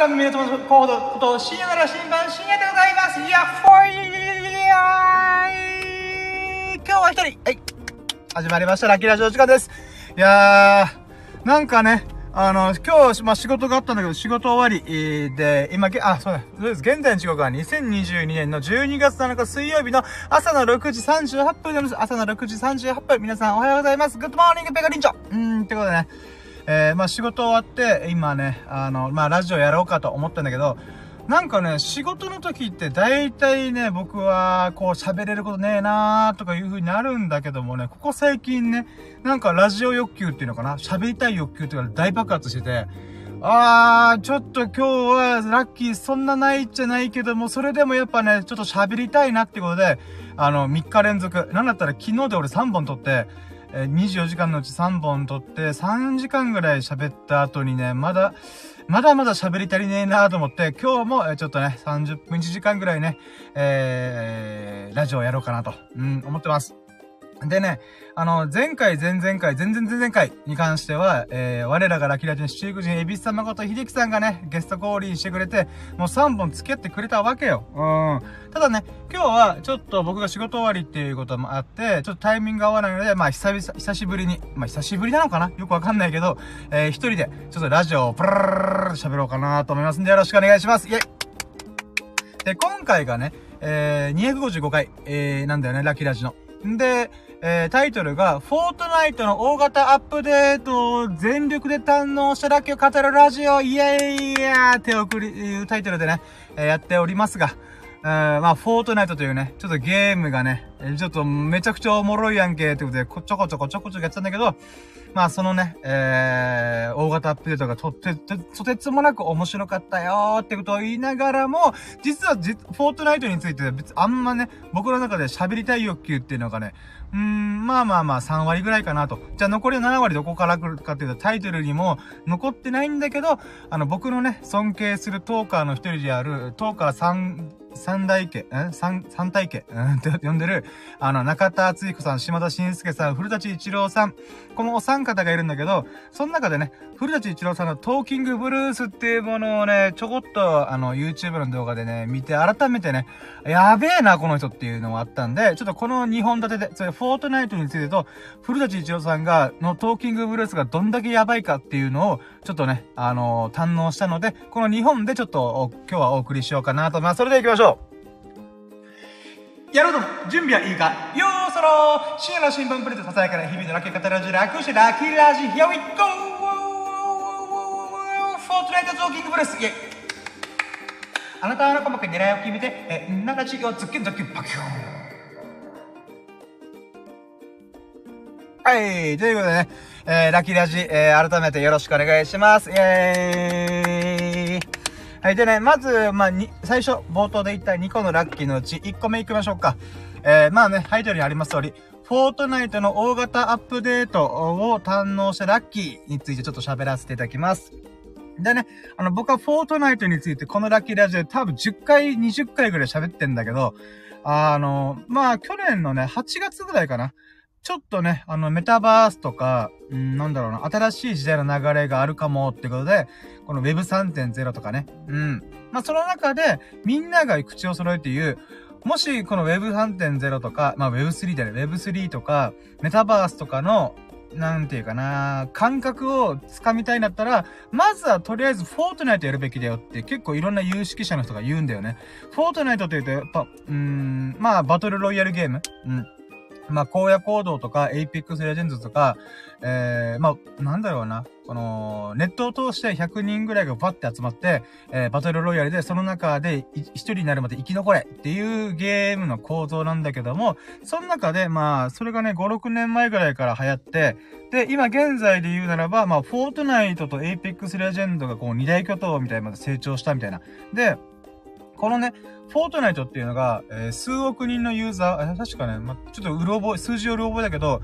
の耳の友コードこと深夜なら新版深夜でございますいやほい今日は一人はい始まりましたラッキーラジオ時間ですいやーなんかねあの、今日、まあ、仕事があったんだけど、仕事終わり、で、今、あ、そうだ、そうです。現在の時刻は2022年の12月7日水曜日の朝の6時38分です。朝の6時38分。皆さんおはようございます。 Good morning ペガリンチョうーん、ってことでね、えー、まあ、仕事終わって、今ね、あの、まあ、ラジオやろうかと思ったんだけど、なんかね、仕事の時って大体ね、僕はこう喋れることねえなーとかいう風になるんだけどもね、ここ最近ね、なんかラジオ欲求っていうのかな？喋りたい欲求っていうのが大爆発してて、あー、ちょっと今日はラッキーそんなないじゃないけども、それでもやっぱね、ちょっと喋りたいなってことで、あの、3日連続、なんだったら昨日で俺3本撮って、え24時間のうち3本撮って、3時間ぐらい喋った後にね、まだ、まだまだ喋り足りねえなと思って、今日も、えちょっとね、30分1時間ぐらいね、えー、ラジオやろうかなと、うん、思ってます。でね、あの、前回、前々回、前々前々回に関しては、えー、我らがラキラジの七福神、エビス様こと秀樹さんがね、ゲスト降臨してくれて、もう3本付き合ってくれたわけよ。うん。ただね、今日はちょっと僕が仕事終わりっていうこともあって、ちょっとタイミング合わないので、まあ久々、久しぶりに、まあ久しぶりなのかな？よくわかんないけど、えー、一人で、ちょっとラジオをプルルルル喋ろうかなと思いますんで、よろしくお願いします。イェイで、今回がね、えー、255回、えー、なんだよね、ラキラジの。んで、えー、タイトルが、フォートナイトの大型アップデートを全力で堪能しただけを語るラジオ、イエーイヤー手送り、いうタイトルでね、えー、やっておりますが、えー、まあ、フォートナイトというね、ちょっとゲームがね、ちょっとめちゃくちゃおもろいやんけ、ってことで、こちょこちょこちょこちょやってたんだけど、まあ、そのね、えー、大型アップデートがとって、とてつもなく面白かったよーってことを言いながらも、実はフォートナイトについて別あんまね、僕の中で喋りたい欲求っていうのがね、うーん、まあまあまあ3割ぐらいかなと。じゃあ残り7割どこから来るかっていうとタイトルにも残ってないんだけど、あの僕のね、尊敬するトーカーの一人である、トーカー3、三大家、ん？三、三大家、うん？って呼んでる、あの、中田敦彦さん、島田紳介さん、古舘一郎さん、このお三方がいるんだけど、その中でね、古舘一郎さんのトーキングブルースっていうものをね、ちょこっと、あの、YouTube の動画でね、見て、改めてね、やべえな、この人っていうのがあったんで、ちょっとこの2本立てで、それ、フォートナイトについてと、古舘一郎さんが、のトーキングブルースがどんだけやばいかっていうのを、ちょっとね、あのー、堪能したので、この2本でちょっと、今日はお送りしようかなと思います。それで行きましょうやろうとも準備はいいか。よーそろ深夜の新聞プレゼントささやかな日々のラッキーカタラジ楽してラッキーラジ Here we go! フォートナイトゾーキングブレス。イェイ。あなたの細かい狙いを決めて、え、中地をズッキンズッキンパキューンはい、ということでね、えー、ラッキーラジ、えー、改めてよろしくお願いします。イェーイ。はい。でね、まず、まあ、に、最初、冒頭で言った2個のラッキーのうち1個目行きましょうか。えー、まあね、タイトルにあります通り、フォートナイトの大型アップデートを堪能したラッキーについてちょっと喋らせていただきます。でね、あの、僕はフォートナイトについてこのラッキーラジオで多分10回、20回ぐらい喋ってんだけど、あの、まあ、去年のね、8月ぐらいかな。ちょっとね、あの、メタバースとか、うん、なんだろうな、新しい時代の流れがあるかもってことで、この Web3.0 とかね、うん。まあ、その中で、みんなが口を揃えて言う、もし、この Web3.0 とか、まあ、Web3 だね、Web3 とか、メタバースとかの、なんていうかな、感覚をつかみたいんだったら、まずはとりあえずフォートナイトやるべきだよって結構いろんな有識者の人が言うんだよね。フォートナイトって言うとやっぱ、うーん、まあバトルロイヤルゲーム？うん。まあ、荒野行動とか、エイペックスレジェンドとか、えー、まあ、なんだろうな。この、ネットを通して100人ぐらいがバッて集まって、えー、バトルロイヤルでその中で一人になるまで生き残れっていうゲームの構造なんだけども、その中で、まあ、それがね、5、6年前ぐらいから流行って、で、今現在で言うならば、まあ、フォートナイトとエイペックスレジェンドがこう二大巨頭みたいまで成長したみたいな。で、このね、フォートナイトっていうのが、えー、数億人のユーザー、確かね、ま、ちょっとうろ覚え、数字をうろ覚えだけど、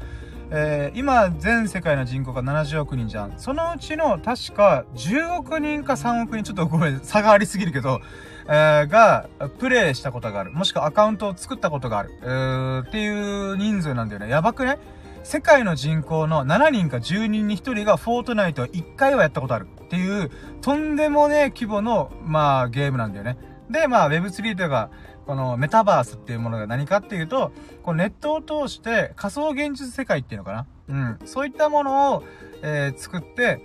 えー、今、全世界の人口が70億人じゃん。そのうちの、確か、10億人か3億人、ちょっとごめん、差がありすぎるけど、えー、が、プレイしたことがある。もしくはアカウントを作ったことがある。えー、っていう人数なんだよね。やばくね？世界の人口の7人か10人に1人がフォートナイトを1回はやったことある。っていう、とんでもねえ規模の、まあ、ゲームなんだよね。で、まあ、Web3 というか、このメタバースっていうものが何かっていうと、このネットを通して仮想現実世界っていうのかな？うん。そういったものを、えー、作って、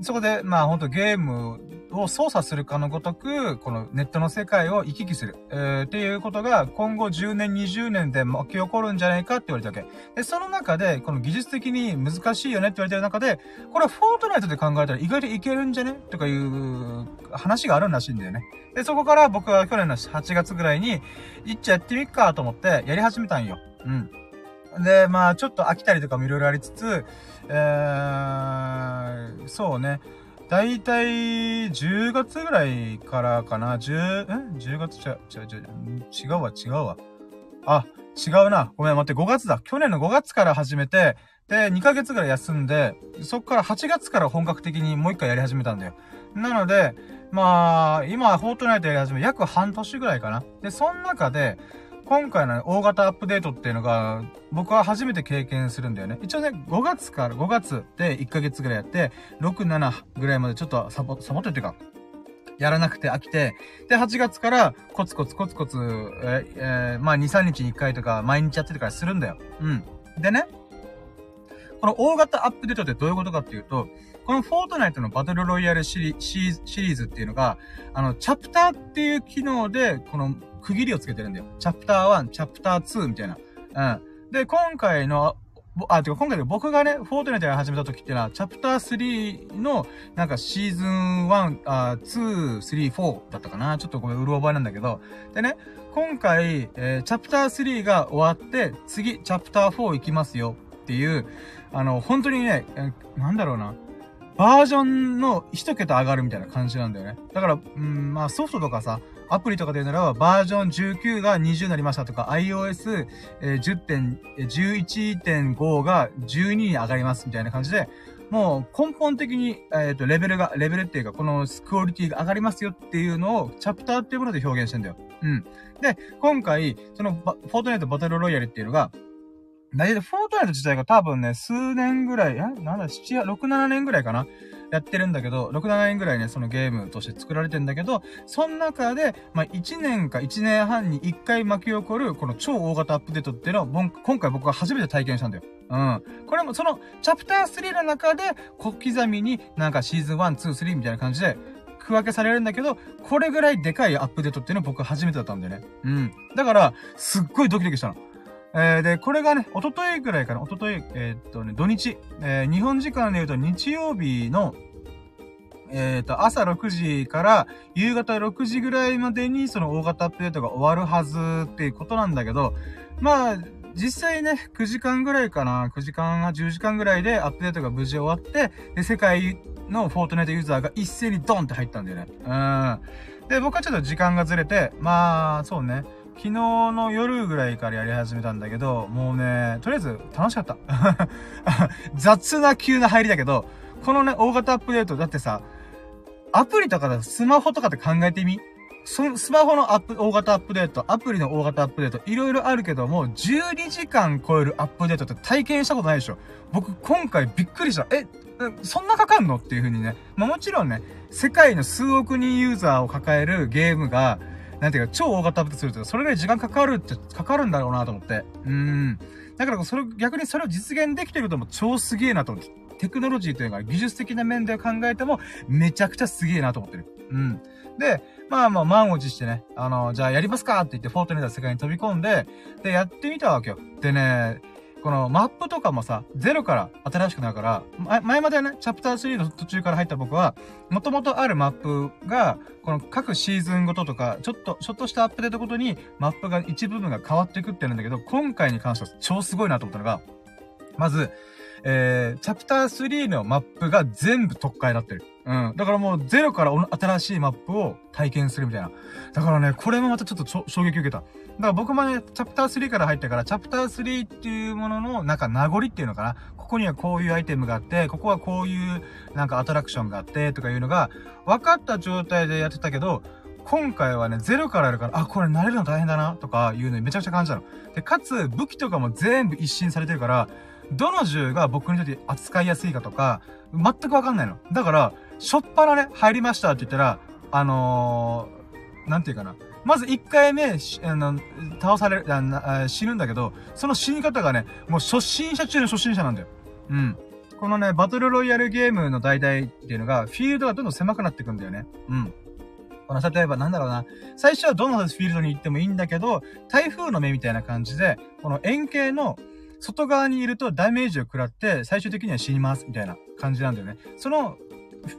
そこで、まあ、ほんとゲームを操作するかのごとく、このネットの世界を行き来する、えー、っていうことが今後10年、20年で巻き起こるんじゃないかって言われたわけ。で、その中で、この技術的に難しいよねって言われてる中で、これはフォートナイトで考えたら意外といけるんじゃね？とかいう話があるらしいんだよね。で、そこから僕は去年の8月ぐらいに、いっちゃやってみっかと思ってやり始めたんよ。うん。で、まあ、ちょっと飽きたりとかもいろいろありつつ、えー、そうね。だいたい10月ぐらいからかな。10、ん ?10 月ちゃ、ちゃ、ちゃ、違うわ、違うわ。あ、違うな。ごめん、待って、5月だ。去年の5月から始めて、で、2ヶ月ぐらい休んで、そっから8月から本格的にもう一回やり始めたんだよ。なので、まあ、今、フォートナイトやり始め、約半年ぐらいかな。で、その中で、今回の大型アップデートっていうのが、僕は初めて経験するんだよね。一応ね、5月から、5月で1ヶ月ぐらいやって、6、7ぐらいまでちょっとサボ、サボってっていうか、やらなくて飽きて、で、8月からコツコツコツコツ、ええー、まあ2、3日に1回とか毎日やってるからするんだよ。うん。でね、この大型アップデートってどういうことかっていうと、このフォートナイトのバトルロイヤルシリシリーズっていうのが、あの、チャプターっていう機能で、この区切りをつけてるんだよ。チャプター1、チャプター2みたいな。うん。で、今回の、あ、てか今回で僕がね、フォートネットや始めた時ってのは、チャプター3の、なんかシーズン1、あ2、3、4だったかな。ちょっとごめん、うる覚えなんだけど。でね、今回、えー、チャプター3が終わって、次、チャプター4行きますよっていう、あの、本当にね、えなんだろうな。バージョンの一桁上がるみたいな感じなんだよね。だから、うん、まあソフトとかさ、アプリとかで言うならば、バージョン19が20になりましたとか、iOS、えー、10.11.5が12に上がりますみたいな感じで、もう根本的に、えっ、ー、と、レベルが、レベルっていうか、このクオリティが上がりますよっていうのを、チャプターっていうもので表現してんだよ。うん。で、今回、その、フォートナイトバトルロイヤルっていうのが、大体フォートナイト自体が多分ね、数年ぐらい、えなんだ、7、6、7年ぐらいかなやってるんだけど、6、7年ぐらいね、そのゲームとして作られてんだけど、その中で、まあ、1年か1年半に1回巻き起こる、この超大型アップデートっていうのを、今回僕は初めて体験したんだよ。うん。これも、その、チャプター3の中で、小刻みになんかシーズン1、2、3みたいな感じで、区分けされるんだけど、これぐらいでかいアップデートっていうのは僕初めてだったんだよね。うん。だから、すっごいドキドキしたの。えー、で、これがね、おとといぐらいかな、おととい、えー、っとね、土日、えー、日本時間で言うと日曜日の、えっ、と、朝6時から夕方6時ぐらいまでにその大型アップデートが終わるはずっていうことなんだけど、まあ、実際ね、9時間ぐらいかな、9時間、10時間ぐらいでアップデートが無事終わって、で、世界のフォートナイトユーザーが一斉にドンって入ったんだよね。うん。で、僕はちょっと時間がずれて、まあ、そうね。昨日の夜ぐらいからやり始めたんだけど、もうね、とりあえず楽しかった。雑な急な入りだけど、このね、大型アップデート、だってさ、アプリとかだ、スマホとかで考えてみ？そスマホのアップ、大型アップデート、アプリの大型アップデート、いろいろあるけども、12時間超えるアップデートって体験したことないでしょ僕、今回びっくりした。え、そんなかかんの？っていう風にね。まあもちろんね、世界の数億人ユーザーを抱えるゲームが、なんていうか、超大型アップデートすると、それぐらい時間かかるって、かかるんだろうなと思って。うん。だから、それ、逆にそれを実現できてるとも超すげえなと思って。テクノロジーというか、技術的な面で考えても、めちゃくちゃすげえなと思ってる。うん。で、まあまあ、満を持してね、あの、じゃあやりますかって言って、フォートネータ世界に飛び込んで、で、やってみたわけよ。でね、このマップとかもさ、ゼロから新しくなるから、前までね、チャプター3の途中から入った僕は、もともとあるマップが、この各シーズンごととか、ちょっと、ちょっとしたアップデートごとに、マップが一部分が変わっていくってるんだけど、今回に関しては超すごいなと思ったのが、まず、えー、チャプター3のマップが全部特化になってる。うん。だからもうゼロから新しいマップを体験するみたいな。だからね、これもまたちょっと衝撃受けた。だから僕もね、チャプター3から入ったから、チャプター3っていうものの、なんか名残っていうのかな。ここにはこういうアイテムがあって、ここはこういう、なんかアトラクションがあって、とかいうのが、分かった状態でやってたけど、今回はね、ゼロからやるから、あ、これ慣れるの大変だな、とかいうのにめちゃくちゃ感じたの。で、かつ、武器とかも全部一新されてるから、どの銃が僕にとって扱いやすいかとか、全くわかんないの。だから、しょっぱなね、入りましたって言ったら、あのー、なんていうかな。まず1回目、あの、倒されるあ、死ぬんだけど、その死に方がね、もう初心者中の初心者なんだよ。うん。このね、バトルロイヤルゲームの代々っていうのが、フィールドがどんどん狭くなっていくんだよね。うん。この、例えばなんだろうな。最初はどのフィールドに行ってもいいんだけど、台風の目みたいな感じで、この円形の外側にいるとダメージを食らって、最終的には死にます、みたいな感じなんだよね。その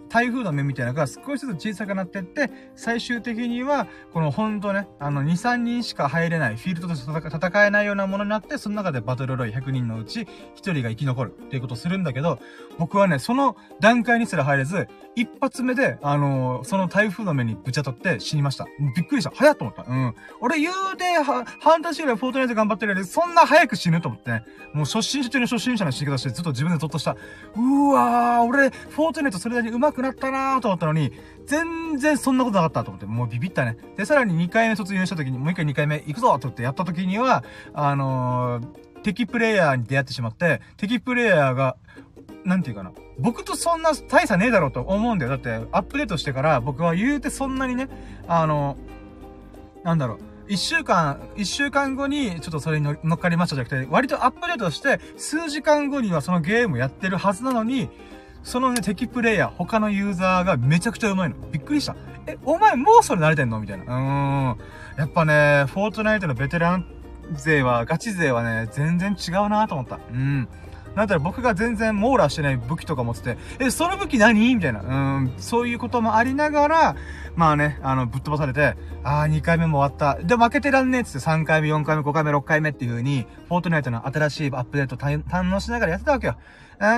台風の目みたいなのが少しずつ小さくなってって、最終的には、このほんとね、あの、2、3人しか入れない、フィールドとして戦えないようなものになって、その中でバトルロイ100人のうち1人が生き残るっていうことをするんだけど、僕はね、その段階にすら入れず、一発目で、あのー、その台風の目にぶち当たって死にました。びっくりした。早っと思った。うん。俺言うて、は、半年ぐらいフォートナイト頑張ってるより、そんな早く死ぬと思ってね。もう初心者中の初心者の死に方して、ずっと自分でゾッとした。うわー、俺、フォートナイトそれなりに上手くなったなーと思ったのに、全然そんなことなかったと思って、もうビビったね。で、さらに2回目卒業した時に、もう一回2回目行くぞと思ってやった時には、あのー、敵プレイヤーに出会ってしまって、敵プレイヤーが、なんていうかな。僕とそんな大差ねえだろうと思うんだよ。だって、アップデートしてから僕は言うてそんなにね、あの、なんだろう。一週間、一週間後にちょっとそれに乗っかりましたじゃなくて、割とアップデートして、数時間後にはそのゲームやってるはずなのに、そのね、敵プレイヤー、他のユーザーがめちゃくちゃ上手いの。びっくりした。え、お前もうそれ慣れてんの？みたいな。うーん。やっぱね、フォートナイトのベテラン勢は、ガチ勢はね、全然違うなと思った。うん。なんだろ、僕が全然網羅してない武器とか持ってて、え、その武器何？みたいな。うん、そういうこともありながら、まあね、あの、ぶっ飛ばされて、ああ、2回目も終わった。で、負けてらんねえっつって3回目、4回目、5回目、6回目っていう風に、フォートナイトの新しいアップデート堪能しながらやってたわけよ。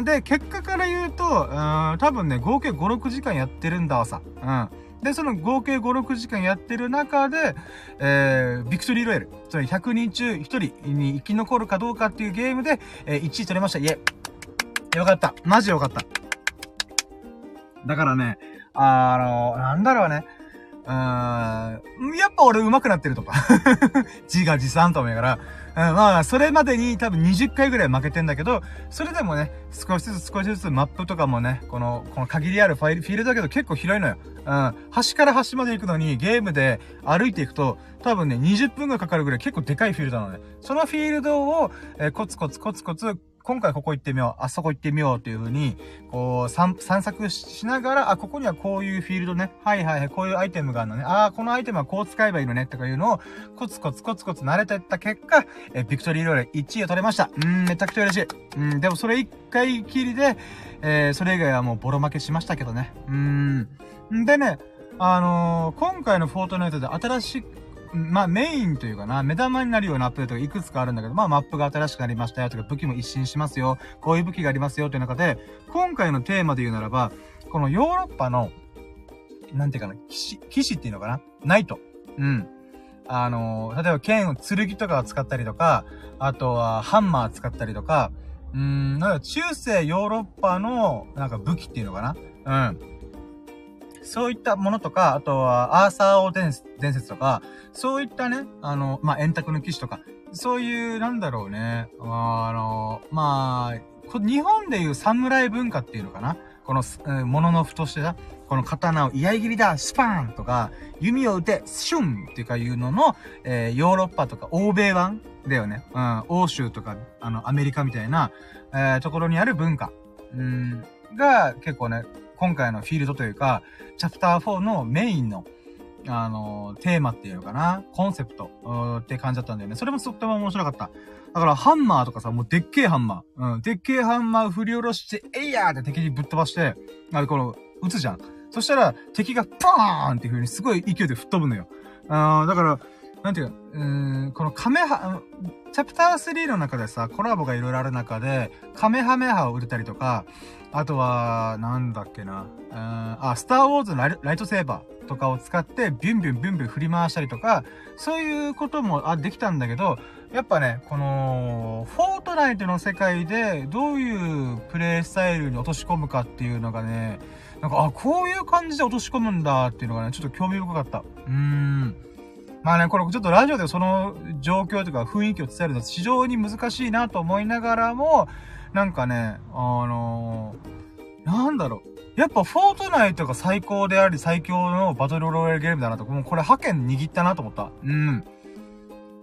で、結果から言うと、うん、多分ね、合計5、6時間やってるんだわさ。うん。で、その合計5、6時間やってる中で、えー、ビクトリーロイル。つまり100人中1人に生き残るかどうかっていうゲームで、えー、1位取れました。いえ。よかった。マジよかった。だからね、あの、なんだろうね。うん、やっぱ俺上手くなってるとか。自画自賛と思いながら、うん、まあ、それまでに多分20回ぐらい負けてんだけど、それでもね、少しずつ少しずつマップとかもね、この、この限りあるファイル、フィールドだけど結構広いのよ。うん。端から端まで行くのにゲームで歩いていくと、多分ね、20分ぐらいかかるぐらい結構でかいフィールドなのね。そのフィールドを、えー、コツコツコツコツ今回ここ行ってみよう、あそこ行ってみようっていう風に、こう、散策しながら、あ、ここにはこういうフィールドね。はいはいはい、こういうアイテムがあるのね。ああ、このアイテムはこう使えばいいのね。とかいうのを、コツコツコツコツ慣れてった結果、えビクトリーローレ1位を取れました。うん、めちゃくちゃ嬉しい。うん、でもそれ1回きりで、えー、それ以外はもうボロ負けしましたけどね。うん。でね、あのー、今回のフォートナイトで新しまあメインというかな、目玉になるようなアップデートがいくつかあるんだけど、まあマップが新しくなりましたよとか、武器も一新しますよ、こういう武器がありますよという中で、今回のテーマで言うならば、このヨーロッパの、なんていうかな、騎士、騎士っていうのかなナイト。うん。あの、例えば剣を、剣とかを使ったりとか、あとはハンマー使ったりとか、うん、なんか中世ヨーロッパの、なんか武器っていうのかなうん。そういったものとか、あとはアーサー王伝説とか、そういったね、あの、まあ、円卓の騎士とか、そういう、なんだろうね、あの、まあ、日本でいう侍文化っていうのかなこの、えー、物のふとしてさ、この刀を居合切りだ、スパーンとか、弓を撃て、シュンっていうかいうのの、えー、ヨーロッパとか欧米版だよね。うん、欧州とか、あの、アメリカみたいな、えー、ところにある文化、うん、が結構ね、今回のフィールドというか、チャプター4のメインの、あの、テーマっていうのかなコンセプト、って感じだったんだよね。それもとっても面白かった。だから、ハンマーとかさ、もうでっけえハンマー。うん。でっけえハンマー振り下ろして、えいやーって敵にぶっ飛ばして、あこの、撃つじゃん。そしたら、敵がパーンっていう風にすごい勢いで吹っ飛ぶのよ。あだから、なんていうか、うーん、このカメハ、チャプター3の中でさ、コラボがいろいろある中で、カメハメハを売れたりとか、あとは、なんだっけな。うん、あ、スターウォーズのライトセーバーとかを使って、ビュンビュンビュンビュン振り回したりとか、そういうことも、あ、できたんだけど、やっぱね、この、フォートナイトの世界で、どういうプレイスタイルに落とし込むかっていうのがね、なんか、あ、こういう感じで落とし込むんだっていうのがね、ちょっと興味深かった。うーん。まあね、これちょっとラジオでその状況とか雰囲気を伝えるのは非常に難しいなと思いながらも、なんかね、あのー、なんだろうやっぱフォートナイトが最高であり最強のバトルロイヤルゲームだなと、もうこれ覇権握ったなと思った。うん。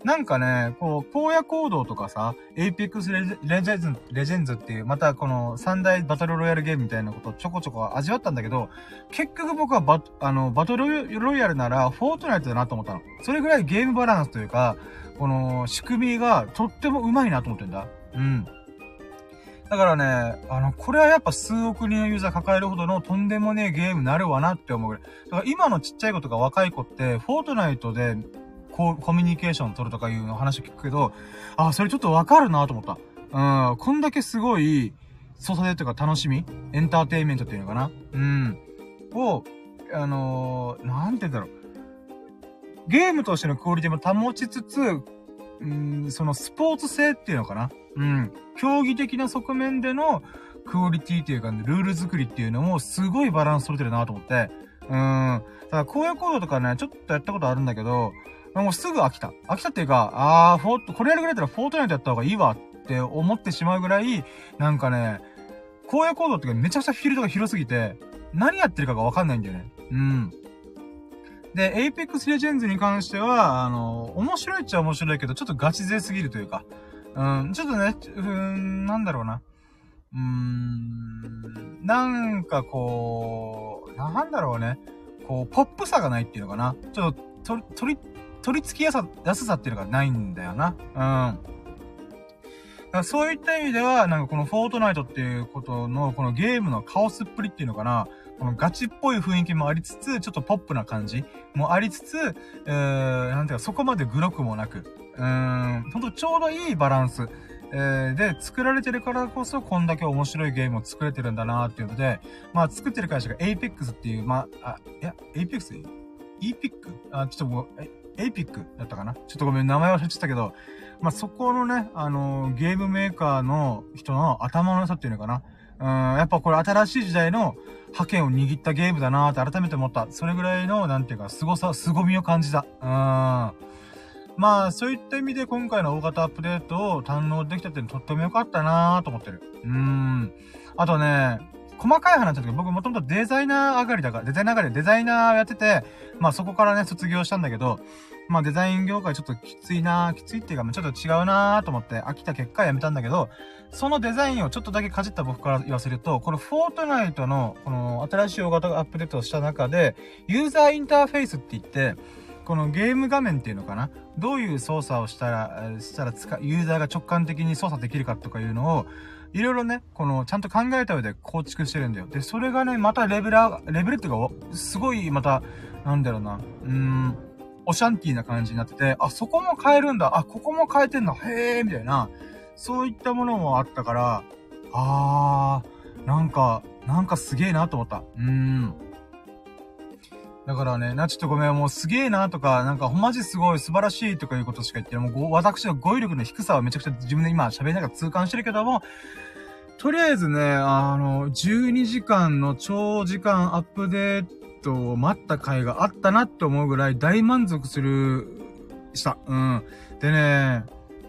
なんかね、こう、荒野行動とかさ、エイペックスレジェンズ、レジェンズっていう、またこの三大バトルロイヤルゲームみたいなことをちょこちょこ味わったんだけど、結局僕はバあの、バトルロイヤルなら、フォートナイトだなと思ったの。それぐらいゲームバランスというか、この仕組みがとっても上手いなと思ってんだ。うん。だからね、あの、これはやっぱ数億人のユーザー抱えるほどのとんでもねえゲームになるわなって思う。だから今のちっちゃい子とか若い子って、フォートナイトで、コミュニケーション取るとかいうの話聞くけど、あ、それちょっとわかるなと思った。うん、こんだけすごい、操作性というか楽しみエンターテインメントっていうのかなうん。を、あのー、なんて言うんだろう。ゲームとしてのクオリティも保ちつつ、うん、そのスポーツ性っていうのかなうん。競技的な側面でのクオリティっていうか、ねルール作りっていうのもすごいバランス取れてるなと思って。うん。だから、荒野行動とかね、ちょっとやったことあるんだけど、もうすぐ飽きた。飽きたっていうか、あー、フォート、これやるぐらいだったらフォートナイトやった方がいいわって思ってしまうぐらい、なんかね、荒野行動ってめちゃくちゃフィールドが広すぎて、何やってるかがわかんないんだよね。うん。で、Apex Legends に関しては、あの、面白いっちゃ面白いけど、ちょっとガチ勢すぎるというか、うん、ちょっとね、うん、なんだろうな。うーん、なんかこう、なんだろうね。こう、ポップさがないっていうのかな。ちょっと、と、取り、取り付きやさ、安さっていうのがないんだよな。うん。そういった意味では、なんかこのフォートナイトっていうことの、このゲームのカオスっぷりっていうのかな、このガチっぽい雰囲気もありつつ、ちょっとポップな感じもありつつ、えー、なんていうか、そこまでグロくもなく、うーん、ほんとちょうどいいバランス。えー、で、作られてるからこそ、こんだけ面白いゲームを作れてるんだなっていうので、まあ、作ってる会社が Apex っていう、まあ、あ、いや、Apex? EPIC? あ、ちょっともう、え、エイピックだったかな？ちょっとごめん、名前忘れちゃったけど、まあ、そこのね、あのー、ゲームメーカーの人の頭の良さっていうのかな？うん、やっぱこれ新しい時代の覇権を握ったゲームだなーって改めて思った。それぐらいの、なんていうか、凄さ、凄みを感じた。うん。まあ、そういった意味で今回の大型アップデートを堪能できたってとっても良かったなーと思ってる。うん。あとね、細かい話だけど、僕もともとデザイナー上がりだから、デザイナー上がりでデザイナーやってて、まあそこからね、卒業したんだけど、まあデザイン業界ちょっときついなきついっていうか、ちょっと違うなと思って飽きた結果やめたんだけど、そのデザインをちょっとだけかじった僕から言わせると、このフォートナイトの、この新しい大型アップデートをした中で、ユーザーインターフェースって言って、このゲーム画面っていうのかなどういう操作をしたら、したら使、ユーザーが直感的に操作できるかとかいうのを、いろいろね、この、ちゃんと考えた上で構築してるんだよ。で、それがね、またレベル、レベルっていうか、すごい、また、なんだろうな、うーん、オシャンティーな感じになってて、あ、そこも変えるんだ、あ、ここも変えてんだ、へえ、みたいな、そういったものもあったから、あー、なんか、なんかすげえなと思った。うーん。だからね、な、ちょっとごめん、もうすげえなとか、なんかほんまじすごい素晴らしいとかいうことしか言ってもう、私の語彙力の低さはめちゃくちゃ自分で今喋りながら痛感してるけども、とりあえずね、あの、12時間の長時間アップデートを待った回があったなって思うぐらい大満足する、した。うん。でね、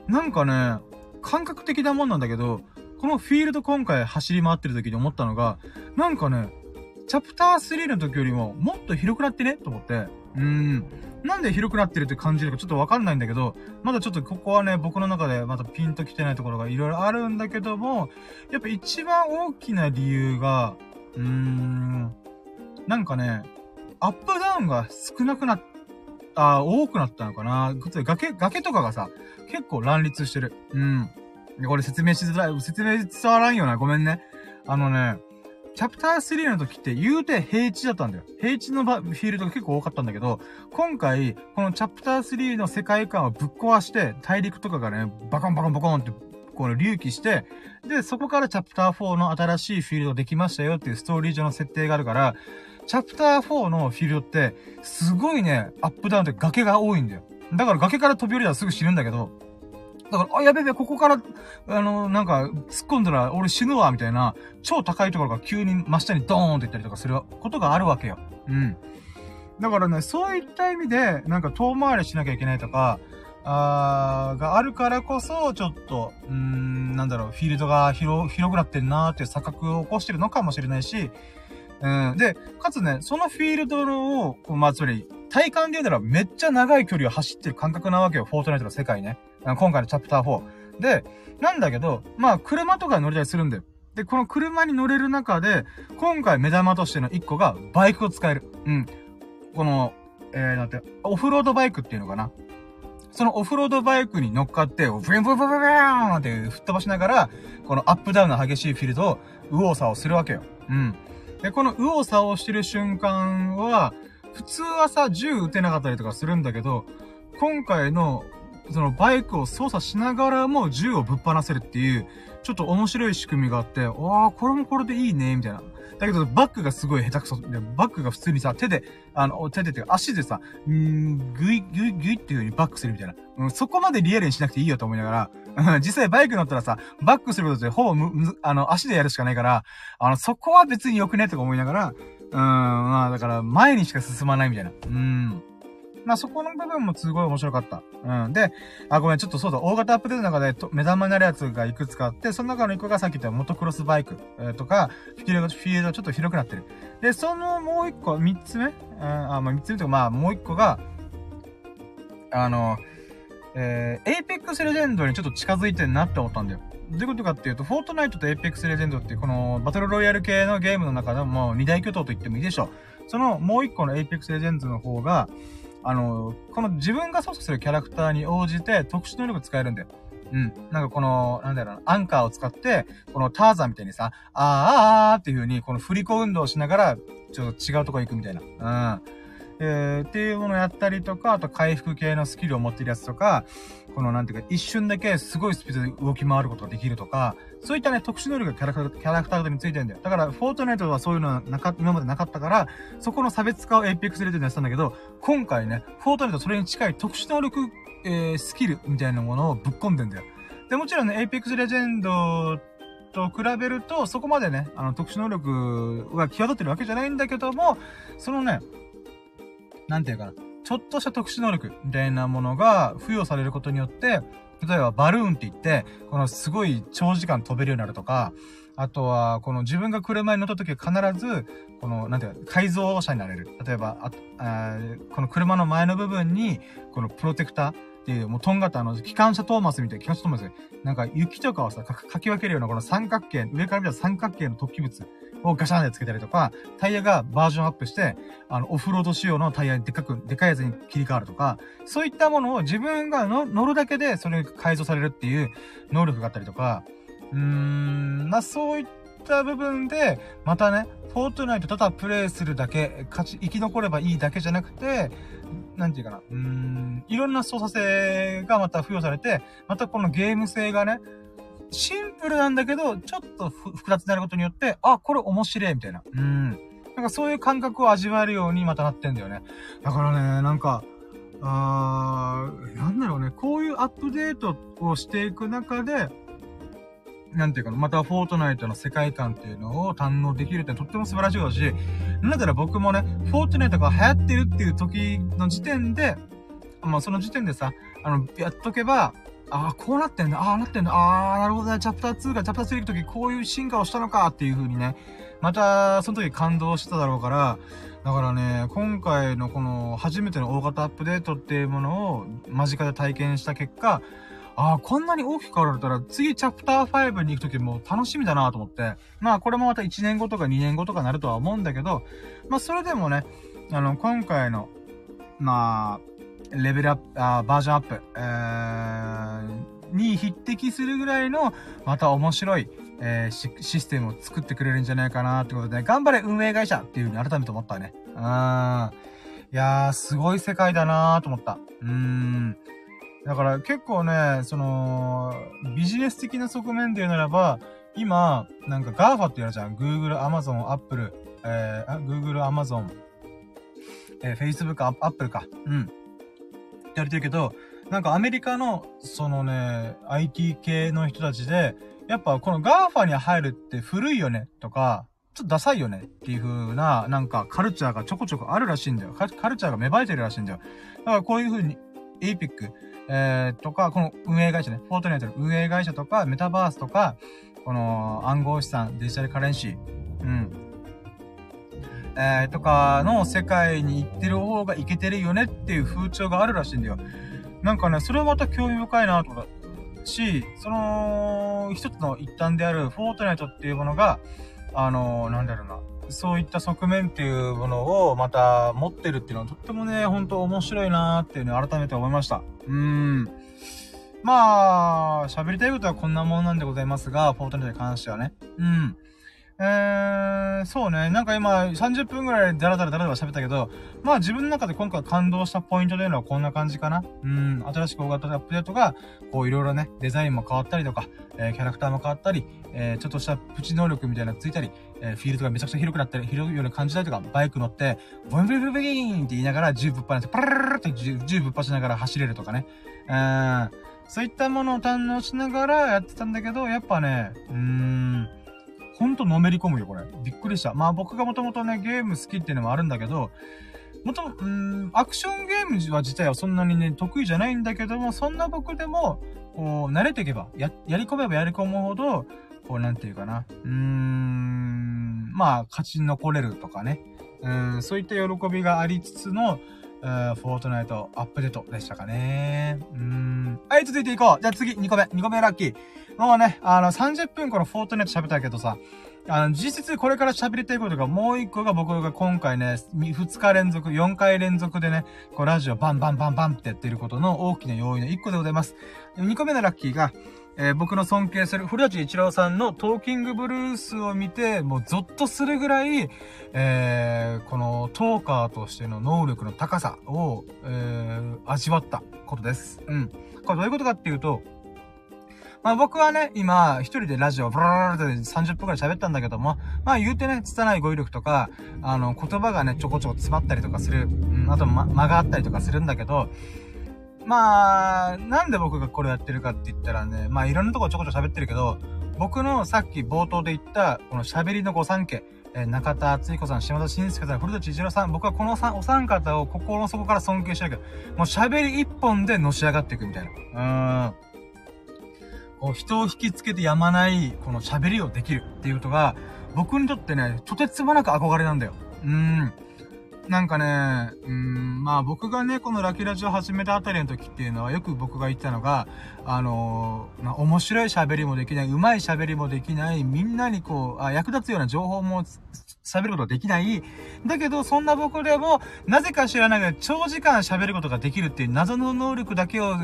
なんかね、感覚的なもんなんだけど、このフィールド今回走り回ってる時に思ったのが、なんかね、チャプター3の時よりももっと広くなってね？と思って。うーん。なんで広くなってるって感じるかちょっとわかんないんだけど、まだちょっとここはね、僕の中でまたピンと来てないところがいろいろあるんだけども、やっぱ一番大きな理由が、うーん、なんかね、アップダウンが少なくなっあ多くなったのかな崖、崖とかがさ、結構乱立してる。うん。これ説明しづらい、説明伝わらんよな。ごめんね。あのね、チャプター3の時って言うて平地だったんだよ。平地のフィールドが結構多かったんだけど、今回、このチャプター3の世界観をぶっ壊して、大陸とかがね、バコンバコンバコンって、この隆起して、で、そこからチャプター4の新しいフィールドできましたよっていうストーリー上の設定があるから、チャプター4のフィールドって、すごいね、アップダウンって崖が多いんだよ。だから崖から飛び降りたらすぐ死ぬんだけど、だから、あ、やべべ、ここから、あの、なんか、突っ込んだら俺死ぬわ、みたいな、超高いところが急に真下にドーンっていったりとかすることがあるわけよ。うん。だからね、そういった意味で、なんか遠回りしなきゃいけないとか、あーがあるからこそ、ちょっと、うーん、なんだろう、フィールドが広、広くなってんなーっていう錯覚を起こしてるのかもしれないし、うん。で、かつね、そのフィールドを、こうまあ、つまり、体感で言うならめっちゃ長い距離を走ってる感覚なわけよ、フォートナイトの世界ね。今回のチャプター4。で、なんだけど、まあ、車とか乗りたりするんだよ。で、この車に乗れる中で、今回目玉としての一個が、バイクを使える。うん。この、えー、なんて、オフロードバイクっていうのかな。そのオフロードバイクに乗っかって、ブンブンブンブンブンって吹っ飛ばしながら、このアップダウンの激しいフィールドを、右往左往するわけよ。うん。で、この右往左往してる瞬間は、普通はさ、銃撃てなかったりとかするんだけど、今回の、そのバイクを操作しながらも銃をぶっ放せるっていう、ちょっと面白い仕組みがあって、わあこれもこれでいいね、みたいな。だけど、バックがすごい下手くそ。で、バックが普通にさ、手で、あの、手でって足でさ、んー、ぐい、ぐい、ぐいっていう風にバックするみたいな。うん、そこまでリアルにしなくていいよと思いながら、実際バイク乗ったらさ、バックすることでほぼむ、あの、足でやるしかないから、あの、そこは別に良くねとか思いながら、うん、まあ、だから前にしか進まないみたいな。うん。まあそこの部分もすごい面白かった。うん。で、あ、ごめん、ちょっとそうだ、大型アップデートの中で目玉になるやつがいくつかあって、その中の一個がさっき言ったモトクロスバイク、えー、とか、フィールド、フィールドちょっと広くなってる。で、そのもう一個、三つ目、うん、あ、まあ三つ目とか、まあもう一個が、あの、えー、エイペックスレジェンドにちょっと近づいてんなって思ったんだよ。どういうことかっていうと、フォートナイトとエイペックスレジェンドっていうこのバトルロイヤル系のゲームの中でももう二大巨頭と言ってもいいでしょう。そのもう一個のエイペックスレジェンドの方が、あの、この自分が操作するキャラクターに応じて特殊能力使えるんだよ。うん。なんかこの、なんだろうな、アンカーを使って、このターザンみたいにさ、あーあーあっていう風に、この振り子運動をしながら、ちょっと違うとこ行くみたいな。うん。えー、っていうものをやったりとか、あと回復系のスキルを持ってるやつとか、このなんていうか、一瞬だけすごいスピードで動き回ることができるとか、そういったね、特殊能力がキャラクター、キャラクターについてるんだよ。だから、フォートナイトはそういうのはなか、今までなかったから、そこの差別化をエイペックスレジェンドやったんだけど、今回ね、フォートナイトそれに近い特殊能力、えー、スキルみたいなものをぶっ込んでんだよ。で、もちろんね、エイペックスレジェンドと比べると、そこまでね、あの、特殊能力が際立ってるわけじゃないんだけども、そのね、なんていうかな、ちょっとした特殊能力みたいなものが付与されることによって、例えばバルーンって言って、このすごい長時間飛べるようになるとか、あとは、この自分が車に乗った時は必ず、この、なんていうか、改造車になれる。例えば、ああこの車の前の部分に、このプロテクターっていう、もうとんがったあの、機関車トーマスみたいな、機関車トーマスなんか雪とかをさ、かき分けるようなこの三角形、上から見た三角形の突起物をガシャンでつけたりとか、タイヤがバージョンアップして、あの、オフロード仕様のタイヤにでかく、でかいやつに切り替わるとか、そういったものを自分が乗るだけでそれが改造されるっていう能力があったりとか、うーん、まあ、そういった部分で、またね、フォートナイトただプレイするだけ、勝ち、生き残ればいいだけじゃなくて、なんていうかな、うーん、いろんな操作性がまた付与されて、またこのゲーム性がね、シンプルなんだけど、ちょっと複雑になることによって、あ、これ面白いみたいな。うん。なんかそういう感覚を味わえるようにまたなってんだよね。だからね、なんか、あー、なんだろうね、こういうアップデートをしていく中で、なんていうか、またフォートナイトの世界観っていうのを堪能できるってとっても素晴らしいだし、なんだったら僕もね、フォートナイトが流行ってるっていう時の時点で、まあその時点でさ、あの、やっとけば、ああ、こうなってんだ、ああ、なってんだ、ああ、なるほどね、チャプター2がチャプター3行くときこういう進化をしたのかっていう風にね、また、その時感動してただろうから、だからね、今回のこの初めての大型アップデートっていうものを間近で体験した結果、ああ、こんなに大きく変わられたら、次チャプター5に行くときも楽しみだなと思って。まあ、これもまた1年後とか2年後とかなるとは思うんだけど、まあ、それでもね、あの、今回の、まあ、レベルアップ、あバージョンアップ、えー、に匹敵するぐらいの、また面白い、えー、システムを作ってくれるんじゃないかなってことで、頑張れ運営会社っていう風に改めて思ったね。うん。いやー、すごい世界だなーと思った。うーん。だから結構ね、その、ビジネス的な側面で言うならば、今、なんか GAFA って言うのじゃん。Google、Amazon、Apple、えー、Google、Amazon、えー、Facebook、Apple か。うん。やれてるけど、なんかアメリカの、そのね、IT 系の人たちで、やっぱこの GAFA に入るって古いよねとか、ちょっとダサいよねっていう風な、なんかカルチャーがちょこちょこあるらしいんだよ。カルチャーが芽生えてるらしいんだよ。だからこういう風に、APIC、えー、とか、この運営会社ね、フォートネットの運営会社とか、メタバースとか、この暗号資産、デジタルカレンシー、うん。えー、とかの世界に行ってる方がいけてるよねっていう風潮があるらしいんだよ。なんかね、それはまた興味深いなとか、し、その、一つの一端であるフォートナイトっていうものが、あのー、なんだろうな、そういった側面っていうものをまた持ってるっていうのはとってもね、ほんと面白いなーっていうのを改めて思いました。うーん。まあ、喋りたいことはこんなものなんでございますが、フォートナイトに関してはね。うん。えー、そうね。なんか今、30分ぐらいダラダラダラダラ喋ったけど、まあ自分の中で今回感動したポイントというのはこんな感じかな。うん、新しく大型アップデートが、こういろいろね、デザインも変わったりとか、えー、キャラクターも変わったり、えー、ちょっとしたプチ能力みたいなのついたり、えー、フィールドがめちゃくちゃ広くなったり、広いような感じたりとか、バイク乗って、ブンブンブンブーンって言いながら銃ぶっ放して、パラララって銃ぶっ放しながら走れるとかね。うん、そういったものを堪能しながらやってたんだけど、やっぱね、うーん、ほんとのめり込むよ、これ。びっくりした。まあ僕がもともとね、ゲーム好きっていうのもあるんだけど、もとも、うん、アクションゲームは自体はそんなにね、得意じゃないんだけども、そんな僕でも、こう、慣れていけば、や、やり込めばやり込むほど、こう、なんていうかな。うーん、まあ、勝ち残れるとかね。うん、そういった喜びがありつつの、フォートナイトアップデートでしたかね。うん。はい、続いていこう。じゃあ次、2個目。2個目ラッキー。もうね、あの、30分このフォートナイト喋ったけどさ、あの、実質これから喋りたいことがもう1個が僕が今回ね、2日連続、4回連続でね、こうラジオバンバンバンバンってやってることの大きな要因の1個でございます。2個目のラッキーが、えー、僕の尊敬する古舘一郎さんのトーキングブルースを見て、もうゾッとするぐらい、えー、このトーカーとしての能力の高さを、えー、味わったことです。うん。これどういうことかっていうと、まあ僕はね、今、一人でラジオ、ブラーって30分くらい喋ったんだけども、まあ言うてね、拙い語彙力とか、あの、言葉がね、ちょこちょこ詰まったりとかする、うん、あと、ま、間があったりとかするんだけど、まあ、なんで僕がこれやってるかって言ったらね、まあいろんなとこちょこちょこ喋ってるけど、僕のさっき冒頭で言った、この喋りの御三家、えー、中田敦彦さん、島田紳介さん、古舘一郎さん、僕はこのお三方を心の底から尊敬してるけど、もう喋り一本でのし上がっていくみたいな。うん。こう人を引きつけてやまない、この喋りをできるっていうことが、僕にとってね、とてつもなく憧れなんだよ。うん。なんかね、うん、まあ僕がね、このラキラジを始めたあたりの時っていうのはよく僕が言ったのが、あのー、まあ面白い喋りもできない、上手い喋りもできない、みんなにこう、あ役立つような情報も喋ることできない。だけど、そんな僕でも、なぜか知らないけど、長時間喋ることができるっていう謎の能力だけを、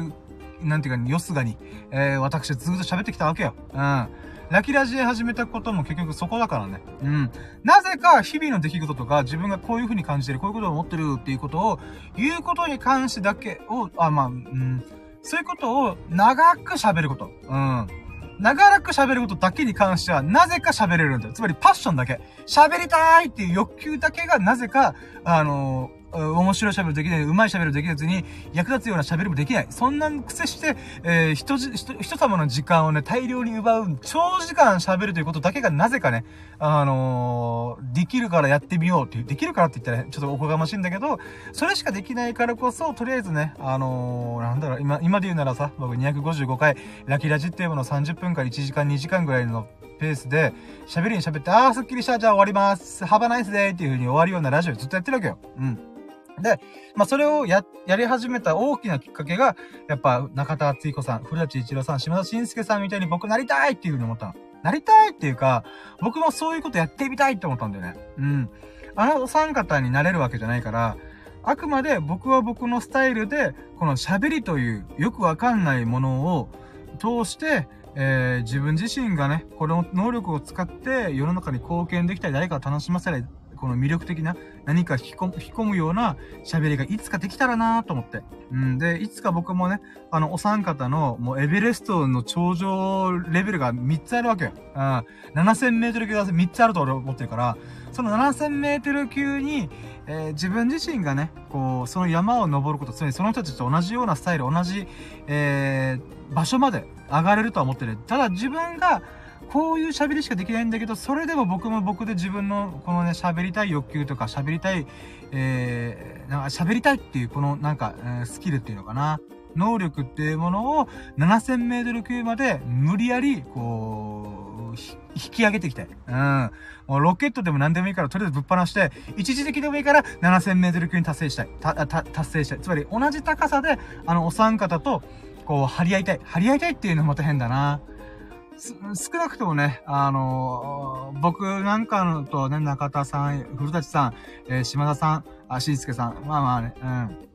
なんていうか、よすがに、えー、私ずっと喋ってきたわけよ。うん。ラキラジで始めたことも結局そこだからね。うん。なぜか日々の出来事とか自分がこういう風に感じてる、こういうことを思ってるっていうことを言うことに関してだけを、あ、まあ、うん。そういうことを長く喋ること。うん。長らく喋ることだけに関しては、なぜか喋れるんだよ。つまりパッションだけ。喋りたいっていう欲求だけが、なぜか、あの面白い喋りできない、上手い喋りできずに、役立つような喋りもできない。そんな癖して、えー、人、人、人様の時間をね、大量に奪う、長時間喋るということだけがなぜかね、あのー、できるからやってみようっていう、できるからって言ったら、ね、ちょっとおこがましいんだけど、それしかできないからこそ、とりあえずね、あのー、なんだろう、今、今で言うならさ、僕255回、ラキラジっていうものを30分から1時間、2時間ぐらいのペースで、喋りに喋って、あー、すっきりした、じゃあ終わります。ハバナイスデーっていう風に終わるようなラジオずっとやってるわけよ。うん。で、まあ、それをや、やり始めた大きなきっかけが、やっぱ、中田敦彦さん、古舘一郎さん、島田紳介さんみたいに僕なりたいっていうふうに思ったの。なりたいっていうか、僕もそういうことやってみたいって思ったんだよね。うん。あのお三方になれるわけじゃないから、あくまで僕は僕のスタイルで、この喋りというよくわかんないものを通して、えー、自分自身がね、この能力を使って世の中に貢献できたり、誰かを楽しませたり、この魅力的な何か引き込む、引き込むような喋りがいつかできたらなと思って。うん。で、いつか僕もね、あの、お三方の、もうエベレストの頂上レベルが3つあるわけよ。うん。7000メートル級が3つあると俺思ってるから、その7000メートル級に、えー、自分自身がね、こう、その山を登ること、つまりその人たちと同じようなスタイル、同じ、えー、場所まで上がれるとは思ってる。ただ自分が、こういう喋りしかできないんだけど、それでも僕も僕で自分のこのね、喋りたい欲求とか喋りたい、えー、なんか喋りたいっていうこのなんか、えー、スキルっていうのかな。能力っていうものを7000メートル級まで無理やり、こう、引き上げていきたい。うん。もうロケットでも何でもいいから、とりあえずぶっ放して、一時的でもいいから、7000メートル級に達成したい。た、た、達成したい。つまり、同じ高さで、あの、お三方と、こう、張り合いたい。張り合いたいっていうのもまた変だな。少なくともね、あのー、僕なんかのとね、中田さん、古舘さん、えー、島田さん、あ、しんすけさん、まあまあね、うん。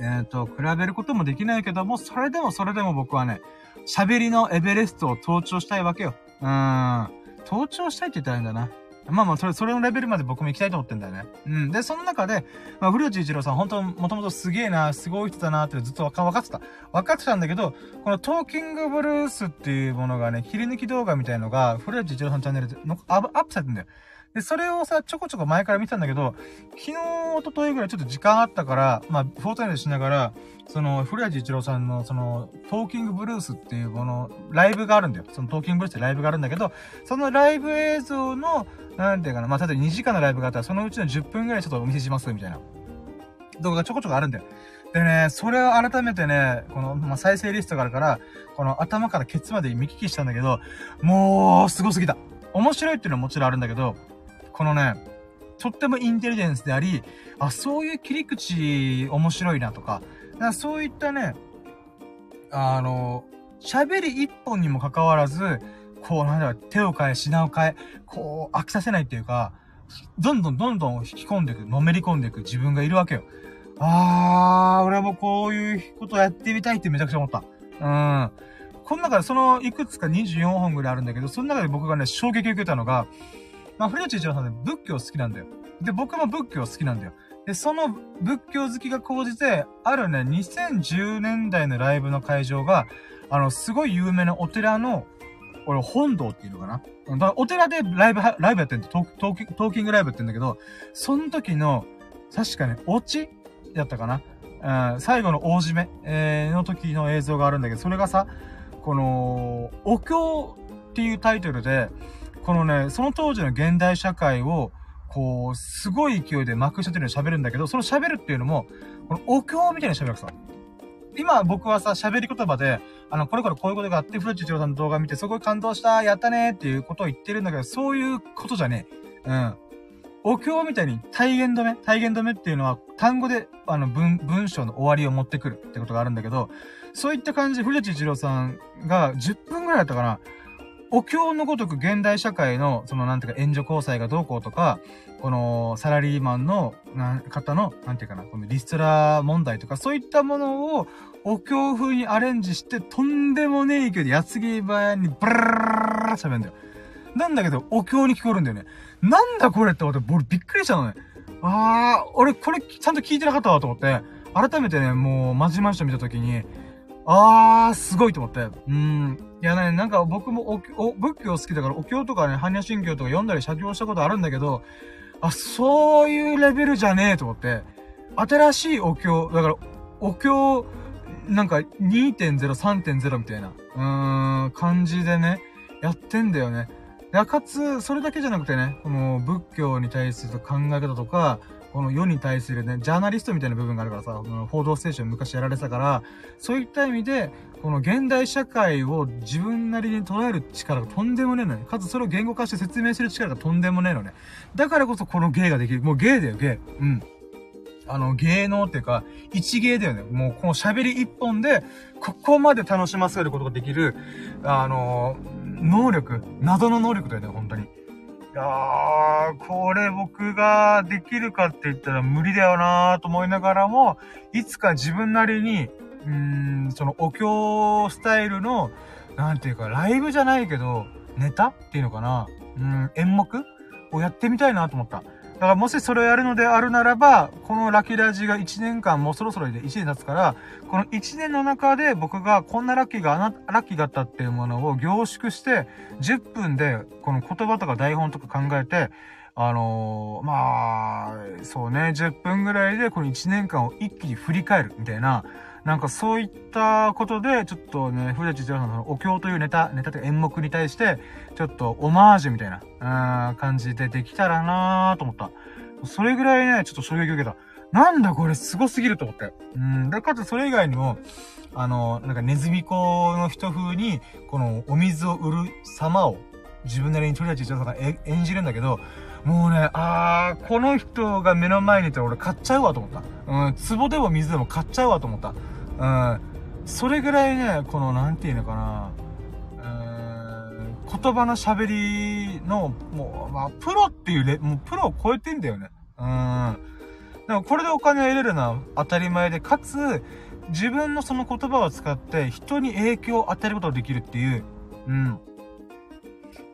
えっ、ー、と、比べることもできないけども、それでもそれでも僕はね、喋りのエベレストを登頂したいわけよ。うん。登頂したいって言ったらいいんだな。まあまあ、それ、それのレベルまで僕も行きたいと思ってんだよね。うん。で、その中で、まあ、古内一郎さん、本当もともとすげえな、すごい人だなってずっと分かってた。分かってたんだけど、このトーキングブルースっていうものがね、切り抜き動画みたいのが、古内一郎さんチャンネルでのアップされてんだよ。で、それをさ、ちょこちょこ前から見てたんだけど、昨日、一昨日ぐらいちょっと時間あったから、まあ、フォートナイトしながら、その、古谷一郎さんの、その、トーキングブルースっていうもの、ライブがあるんだよ。そのトーキングブルースってライブがあるんだけど、そのライブ映像の、なんていうかな、まあ、例えば2時間のライブがあったら、そのうちの10分ぐらいちょっとお見せします、みたいな。動画がちょこちょこあるんだよ。でね、それを改めてね、この、まあ、再生リストがあるから、この頭からケツまで見聞きしたんだけど、もう、すごすぎた。面白いっていうのはもちろんあるんだけど、このね、とってもインテリジェンスであり、あ、そういう切り口面白いなとか、かそういったね、あの、喋り一本にもかかわらず、こう、なんだろう、手を変え、品を変え、こう、飽きさせないっていうか、どんどんどんどん引き込んでいく、のめり込んでいく自分がいるわけよ。あー、俺もこういうことやってみたいってめちゃくちゃ思った。うん。この中でそのいくつか24本ぐらいあるんだけど、その中で僕がね、衝撃を受けたのが、まあ、古内一郎さんね、仏教好きなんだよ。で、僕も仏教好きなんだよ。で、その仏教好きが講じて、あるね、2010年代のライブの会場が、あの、すごい有名なお寺の、俺、本堂っていうのかなだかお寺でライブ、ライブやってんだトートートーキングライブやってんだけど、その時の、確かね、オチやったかな、最後の大締め、えー、の時の映像があるんだけど、それがさ、この、お経っていうタイトルで、このね、その当時の現代社会を、こう、すごい勢いで幕下っていうの喋るんだけど、その喋るっていうのも、このお経みたいに喋るわけさ。今僕はさ、喋り言葉で、あの、これからこういうことがあって、古内一郎さんの動画見て、すごい感動した、やったねっていうことを言ってるんだけど、そういうことじゃねえ。うん。お経みたいに体言止め体言止めっていうのは単語で、あの、文、文章の終わりを持ってくるってことがあるんだけど、そういった感じで古内一郎さんが10分ぐらいだったかな。お経のごとく現代社会の、その、なんていうか、援助交際がどうこうとか、この、サラリーマンの、な、方の、なんていうかな、このリストラ問題とか、そういったものを、お経風にアレンジして、とんでもねえ勢いで、矢継ぎ早に、ブワー喋るんだよ。なんだけど、お経に聞こえるんだよね。なんだこれって思って、俺びっくりしたのね。あー、俺これちゃんと聞いてなかったわと思って、改めてね、もう、まじまじと見たときに、あー、すごいと思って。うーん。いやね、なんか僕もおお仏教好きだからお経とかね、般若心経とか読んだり写経したことあるんだけど、あ、そういうレベルじゃねえと思って。新しいお経、だから、お経、なんか2.0、3.0みたいな、うーん、感じでね、やってんだよね。かつ、それだけじゃなくてね、この仏教に対する考え方とか、この世に対するね、ジャーナリストみたいな部分があるからさ、この報道ステーション昔やられてたから、そういった意味で、この現代社会を自分なりに捉える力がとんでもねえのね。かつそれを言語化して説明する力がとんでもねえのね。だからこそこの芸ができる。もう芸だよ、芸。うん。あの、芸能っていうか、一芸だよね。もうこの喋り一本で、ここまで楽しませることができる、あの能力、謎の能力だよね、本当に。いやー、これ僕ができるかって言ったら無理だよなーと思いながらも、いつか自分なりに、うーん、そのお経スタイルの、なんていうか、ライブじゃないけど、ネタっていうのかなうん、演目をやってみたいなと思った。だからもしそれをやるのであるならば、このラッキーラジが1年間もうそろそろで1年経つから、この1年の中で僕がこんなラッキーがあな、ラッキーがあったっていうものを凝縮して、10分でこの言葉とか台本とか考えて、あのー、まあ、そうね、10分ぐらいでこの1年間を一気に振り返るみたいな、なんかそういったことで、ちょっとね、古舘一郎さんのお経というネタ、ネタという演目に対して、ちょっとオマージュみたいな、うん、感じでできたらなーと思った。それぐらいね、ちょっと衝撃を受けた。なんだこれすごすぎると思って。うん。で、かつそれ以外にも、あの、なんかネズミ子の人風に、このお水を売る様を、自分なりに鳥たち一郎さんが演じるんだけど、もうね、あー、この人が目の前にいたら俺買っちゃうわと思った。うん、壺でも水でも買っちゃうわと思った。うん、それぐらいね、この、なんていうのかな、うん言葉の喋りの、もう、まあ、プロっていうレ、もうプロを超えてんだよね。うん。でもこれでお金を得れるのは当たり前で、かつ、自分のその言葉を使って人に影響を与えることができるっていう、うん。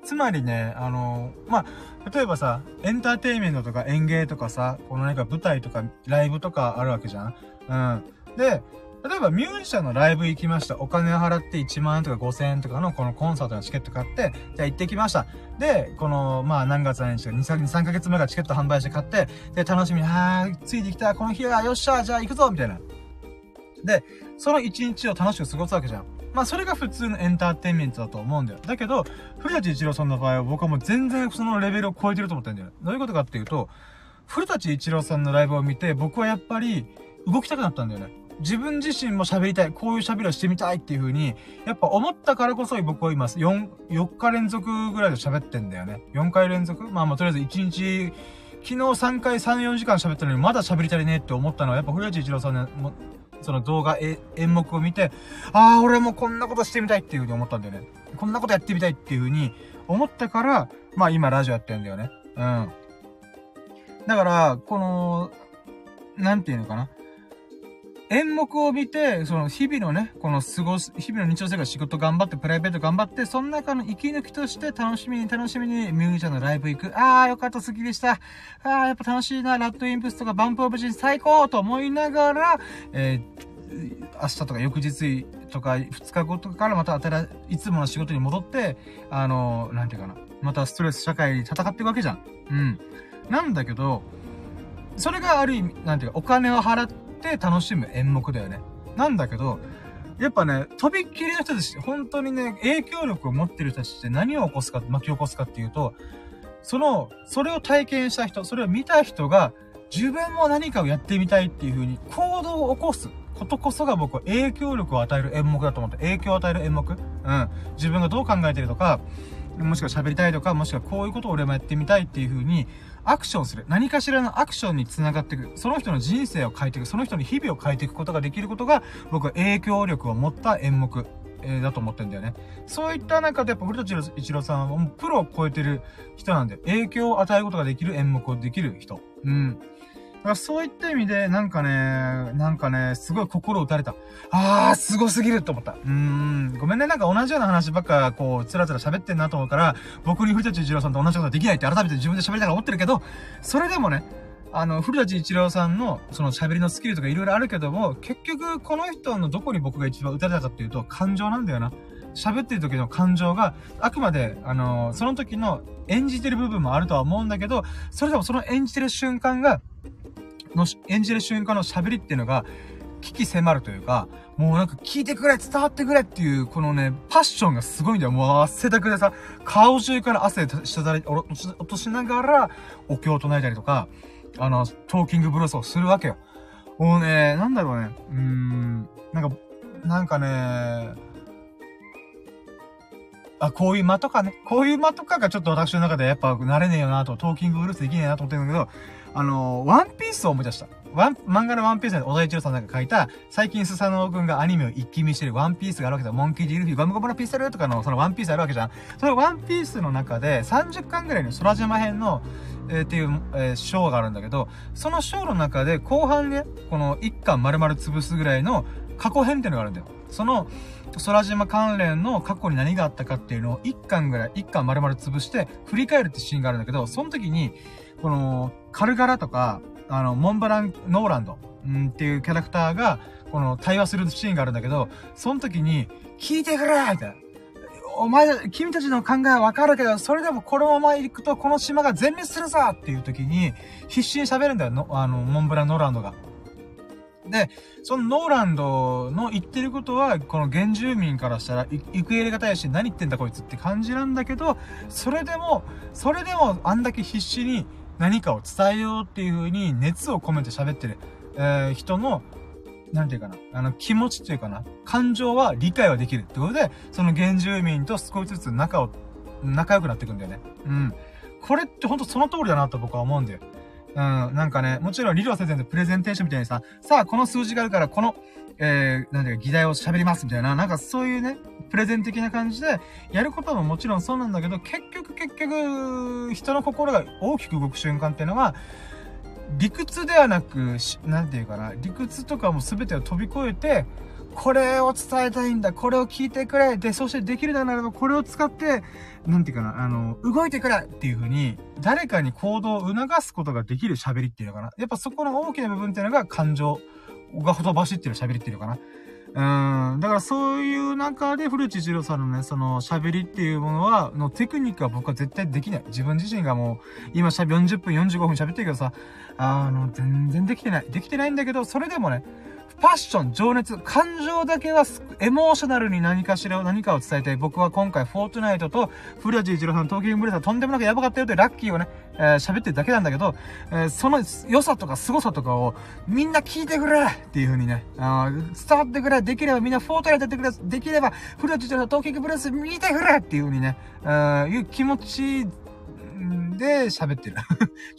つまりね、あの、まあ、例えばさ、エンターテインメントとか演芸とかさ、この何か舞台とかライブとかあるわけじゃん？うん。で、例えばミュージシャンのライブ行きました。お金を払って1万円とか5000円とかのこのコンサートのチケット買って、じゃあ行ってきました。で、この、まあ何月何日か2、3ヶ月前からチケット販売して買って、で、楽しみに、はー、ついてきた、この日は、よっしゃ、じゃあ行くぞみたいな。で、その一日を楽しく過ごすわけじゃん。まあそれが普通のエンターテインメントだと思うんだよ。だけど、古舘一郎さんの場合は僕はもう全然そのレベルを超えてると思ってるんだよ。どういうことかっていうと、古舘一郎さんのライブを見て僕はやっぱり動きたくなったんだよね。自分自身も喋りたい、こういう喋りをしてみたいっていう風に、やっぱ思ったからこそ僕は今、4、4日連続ぐらいで喋ってんだよね。4回連続？まあまあとりあえず1日、昨日3回3、4時間喋ったのにまだ喋りたいねえって思ったのは、やっぱ古市一郎さんの、その動画、演目を見て、ああ、俺もこんなことしてみたいっていうふうに思ったんだよね。こんなことやってみたいっていうふうに思ったから、まあ今ラジオやってるんだよね。うん。だから、この、なんていうのかな。演目を見て、その日々のね、この過ごす、日々の日常生活仕事頑張って、プライベート頑張って、その中の息抜きとして楽しみに楽しみにミュージシャンのライブ行く。あーよかった、好きでした。あーやっぱ楽しいな、ラッドインプスとかバンプオブジン最高と思いながら、えー、明日とか翌日とか2日後とかからまた新いつもの仕事に戻って、あのー、なんていうかな。またストレス社会に戦っていくわけじゃん。うん。なんだけど、それがある意味、なんていうか、お金を払って、って楽しむ演目だよね。なんだけど、やっぱね、とびっきりの人たち、本当にね、影響力を持ってる人たちって何を起こすか、巻き起こすかっていうと、その、それを体験した人、それを見た人が、自分も何かをやってみたいっていう風に行動を起こすことこそが僕は影響力を与える演目だと思って、影響を与える演目うん。自分がどう考えてるとか、もしくは喋りたいとか、もしくはこういうことを俺もやってみたいっていう風に、アクションする。何かしらのアクションにつながっていく。その人の人生を変えていく。その人の日々を変えていくことができることが、僕は影響力を持った演目。え、だと思ってんだよね。そういった中でやっぱ古田一郎さんはもうプロを超えてる人なんで、影響を与えることができる演目をできる人。うん。からそういった意味で、なんかね、なんかね、すごい心打たれた。あー、すごすぎると思った。うーん。ごめんね、なんか同じような話ばっか、こう、つらつら喋ってんなと思うから、僕に古舘一郎さんと同じことできないって改めて自分で喋りたいと思ってるけど、それでもね、あの、古舘一郎さんの、その喋りのスキルとか色々あるけども、結局、この人のどこに僕が一番打たれたかっていうと、感情なんだよな。喋ってる時の感情が、あくまで、あのその時の演じてる部分もあるとは思うんだけど、それでもその演じてる瞬間が、の演じる瞬間の喋りっていうのが、危機迫るというか、もうなんか聞いてくれ、伝わってくれっていう、このね、パッションがすごいんだよ。もう汗だくでさ、顔中から汗しただれ、落としながら、お経を唱えたりとか、あの、トーキングブロスをするわけよ。もうね、なんだろうね、うーん、なんか、なんかね、あ、こういう間とかね、こういう間とかがちょっと私の中でやっぱ慣れねえよなと、トーキングブルースできねえなと思ってるんだけど、あの、ワンピースを思い出した。ワン、漫画のワンピースで小田一郎さんなんか書いた、最近スサノオくんがアニメを一気見してるワンピースがあるわけだ。モンキー・ディルフィー、ゴムゴムのピストルとかのそのワンピースあるわけじゃん。そのワンピースの中で30巻ぐらいの空島編の、えー、っていう、えー、章があるんだけど、その章の中で後半ね、この1巻丸々潰すぐらいの過去編っていうのがあるんだよ。その、空島関連の過去に何があったかっていうのを1巻ぐらい、1巻丸々潰して振り返るってシーンがあるんだけど、その時に、この、カルガラとか、あの、モンバラン・ノーランド、うんっていうキャラクターが、この、対話するシーンがあるんだけど、その時に、聞いてくれみたいな。お前、君たちの考えはわかるけど、それでもこのまま行くと、この島が全滅するぞっていう時に、必死に喋るんだよ、あの、モンブラン・ノーランドが。で、そのノーランドの言ってることは、この原住民からしたら、行方入れがたいし、何言ってんだこいつって感じなんだけど、それでも、それでもあんだけ必死に何かを伝えようっていう風に熱を込めて喋ってる、えー、人の、なんていうかな、あの、気持ちっていうかな、感情は理解はできるってことで、その原住民と少しずつ仲を仲良くなっていくんだよね。うん。これってほんとその通りだなと僕は思うんだよ。うん、なんかね、もちろん理論先生のプレゼンテーションみたいにさ、さあ、この数字があるから、この、えー、なんていうか、議題を喋りますみたいな、なんかそういうね、プレゼン的な感じで、やることももちろんそうなんだけど、結局結局、人の心が大きく動く瞬間っていうのは、理屈ではなく、なんていうかな、理屈とかも全てを飛び越えて、これを伝えたいんだ、これを聞いてくれ、で、そしてできるならばこれを使って、なんていうかな、あの、動いてくれっていう風に、誰かに行動を促すことができる喋りっていうのかな。やっぱそこの大きな部分っていうのが感情がほとばしってる喋りっていうのかな。うん。だからそういう中で古地一郎さんのね、その喋りっていうものは、のテクニックは僕は絶対できない。自分自身がもう、今しゃべ40分45分喋ってるけどさ、あの、全然できてない。できてないんだけど、それでもね、パッション、情熱、感情だけはエモーショナルに何かしらを何かを伝えたい。僕は今回、フォートナイトと、古地一郎さんの東京ブレザーとんでもなくやばかったよってラッキーをね、えー、喋ってるだけなんだけど、えー、その良さとか凄さとかをみんな聞いてくれっていう風にね、あ伝わってくれできればみんなフォートナイトやってくれできれば、古地一郎さん東京ブレス見てくれっていう風にね、あいう気持ちで喋ってる。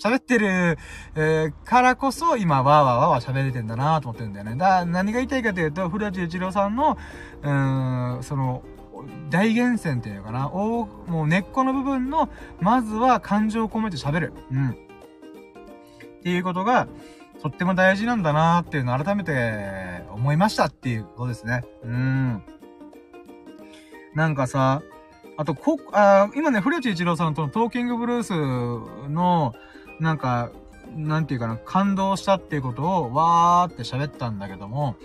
喋ってる、え、からこそ今わーわーわーわー喋れてんだなと思ってるんだよね。だ何が言いたいかというと、古谷一郎さんの、うーん、その、大源泉っていうかな。おもう根っこの部分の、まずは感情を込めて喋る。うん。っていうことが、とっても大事なんだなーっていうのを改めて思いましたっていうことですね。うん。なんかさ、あと、こ、あ今ね、古内一郎さんとのトーキングブルースの、なんか、なんていうかな、感動したっていうことを、わーって喋ったんだけども、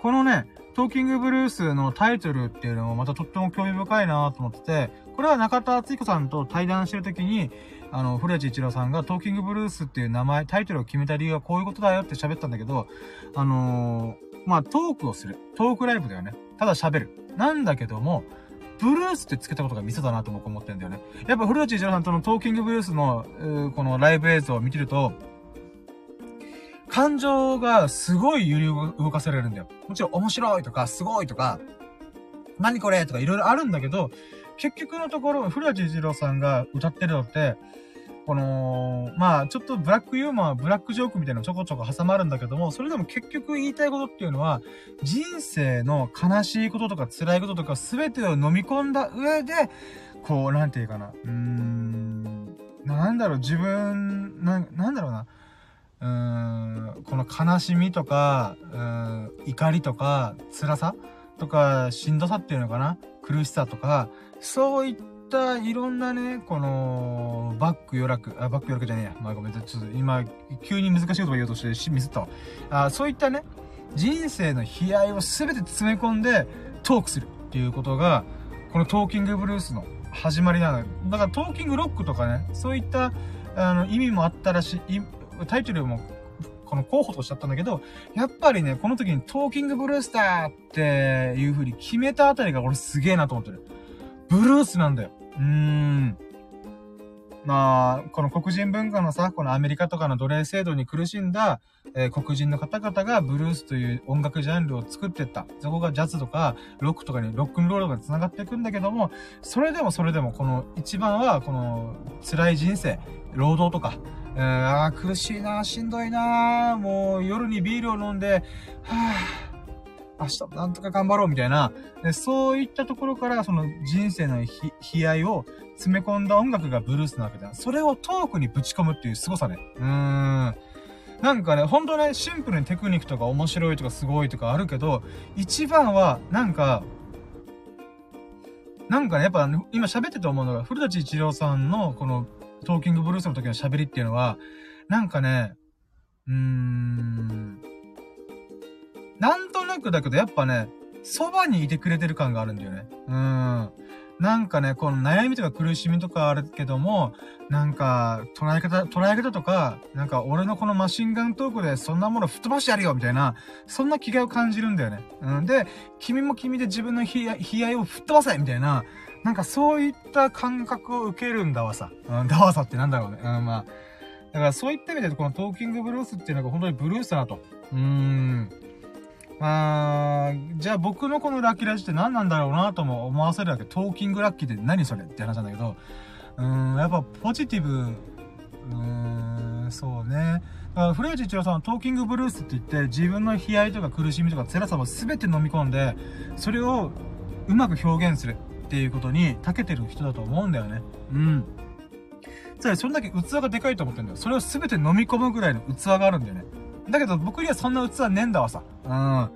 このね、トーキングブルースのタイトルっていうのもまたとっても興味深いなと思ってて、これは中田敦彦さんと対談してるときに、あの、古内一郎さんがトーキングブルースっていう名前、タイトルを決めた理由はこういうことだよって喋ったんだけど、あのー、まあ、トークをする。トークライブだよね。ただ喋る。なんだけども、ブルースってつけたことがミソだなと僕思ってんだよね。やっぱ古内一郎さんとのトーキングブルースの、このライブ映像を見てると、感情がすごい揺り動かされるんだよ。もちろん面白いとか、すごいとか、何これとかいろいろあるんだけど、結局のところ、古内一郎さんが歌ってるのって、この、まあ、ちょっとブラックユーモア、ブラックジョークみたいなのちょこちょこ挟まるんだけども、それでも結局言いたいことっていうのは、人生の悲しいこととか辛いこととか全てを飲み込んだ上で、こう、なんていうかな、うーん、なんだろう、自分、な、なんだろうな、うーん、この悲しみとか、うーん、怒りとか、辛さとか、しんどさっていうのかな。苦しさとか、そういったったいろんなね、この、バック予約、あ、バック予約じゃねえや。まあごめんなさい、ちょっと今、急に難しいこと言おうとしてミスったわ。あそういったね、人生の悲哀を全て詰め込んでトークするっていうことが、このトーキングブルースの始まりなのよ。だからトーキングロックとかね、そういったあの意味もあったらしい、タイトルもこの候補としちゃったんだけど、やっぱりね、この時にトーキングブルースだっていう風に決めたあたりが俺すげえなと思ってる。ブルースなんだよ。うーん。まあ、この黒人文化のさ、このアメリカとかの奴隷制度に苦しんだ、えー、黒人の方々がブルースという音楽ジャンルを作ってった。そこがジャズとか、ロックとかに、ロックンロールが繋がっていくんだけども、それでもそれでも、この一番は、この辛い人生、労働とか、えー、苦しいな、しんどいな、もう夜にビールを飲んで、はぁ、明日もなんとか頑張ろうみたいな、そういったところからその人生の悲哀を詰め込んだ音楽がブルースなわけだ。それをトークにぶち込むっていう凄さね。うーん。なんかね、ほんとね、シンプルにテクニックとか面白いとかすごいとかあるけど、一番は、なんか、なんかね、やっぱ今喋ってて思うのが、古舘一郎さんのこのトーキングブルースの時の喋りっていうのは、なんかね、うーん、なんとなくだけど、やっぱね、そばにいてくれてる感があるんだよね。うん。なんかね、この悩みとか苦しみとかあるけども、なんか、捉え方、捉え方とか、なんか俺のこのマシンガントークでそんなもの吹っ飛ばしてやるよみたいな、そんな気概を感じるんだよね。うん。で、君も君で自分の悲哀を吹っ飛ばせみたいな、なんかそういった感覚を受けるんだわさ。うん、だわさってなんだろうね。うん、まあ。だからそういった意味でこのトーキングブルースっていうのが本当にブルースだなと。うーん。まあ、じゃあ僕のこのラッキーラジって何なんだろうなとも思わせるわけ。トーキングラッキーって何それって話なんだけど、うん、やっぱポジティブ、うーん、そうね。古市一郎さんはトーキングブルースって言って自分の悲哀とか苦しみとか辛さを全て飲み込んで、それをうまく表現するっていうことに長けてる人だと思うんだよね。うん。つまりそれだけ器がでかいと思ってるんだよ。それを全て飲み込むぐらいの器があるんだよね。だけど僕にはそんな器ねえんだわさ。うん。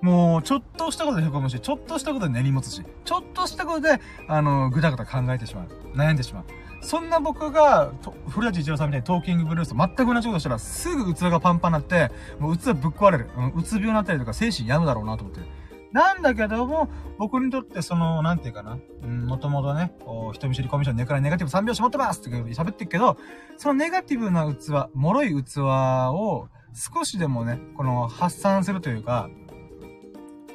もう、ちょっとしたことで凹むし、ちょっとしたことで根に持つし、ちょっとしたことで、あの、ぐだぐだ考えてしまう。悩んでしまう。そんな僕が、古舘一郎さんみたいにトーキングブルースと全く同じことしたら、すぐ器がパンパンになって、もう器ぶっ壊れる。うん、うつ病になったりとか精神病むだろうなと思ってる。なんだけども、僕にとってその、なんていうかな。うん、もともとね、こう、人見知りコミュ障ネクラネガティブ3拍子持ってますって喋ってるけど、そのネガティブな器、脆い器を、少しでもね、この発散するというか、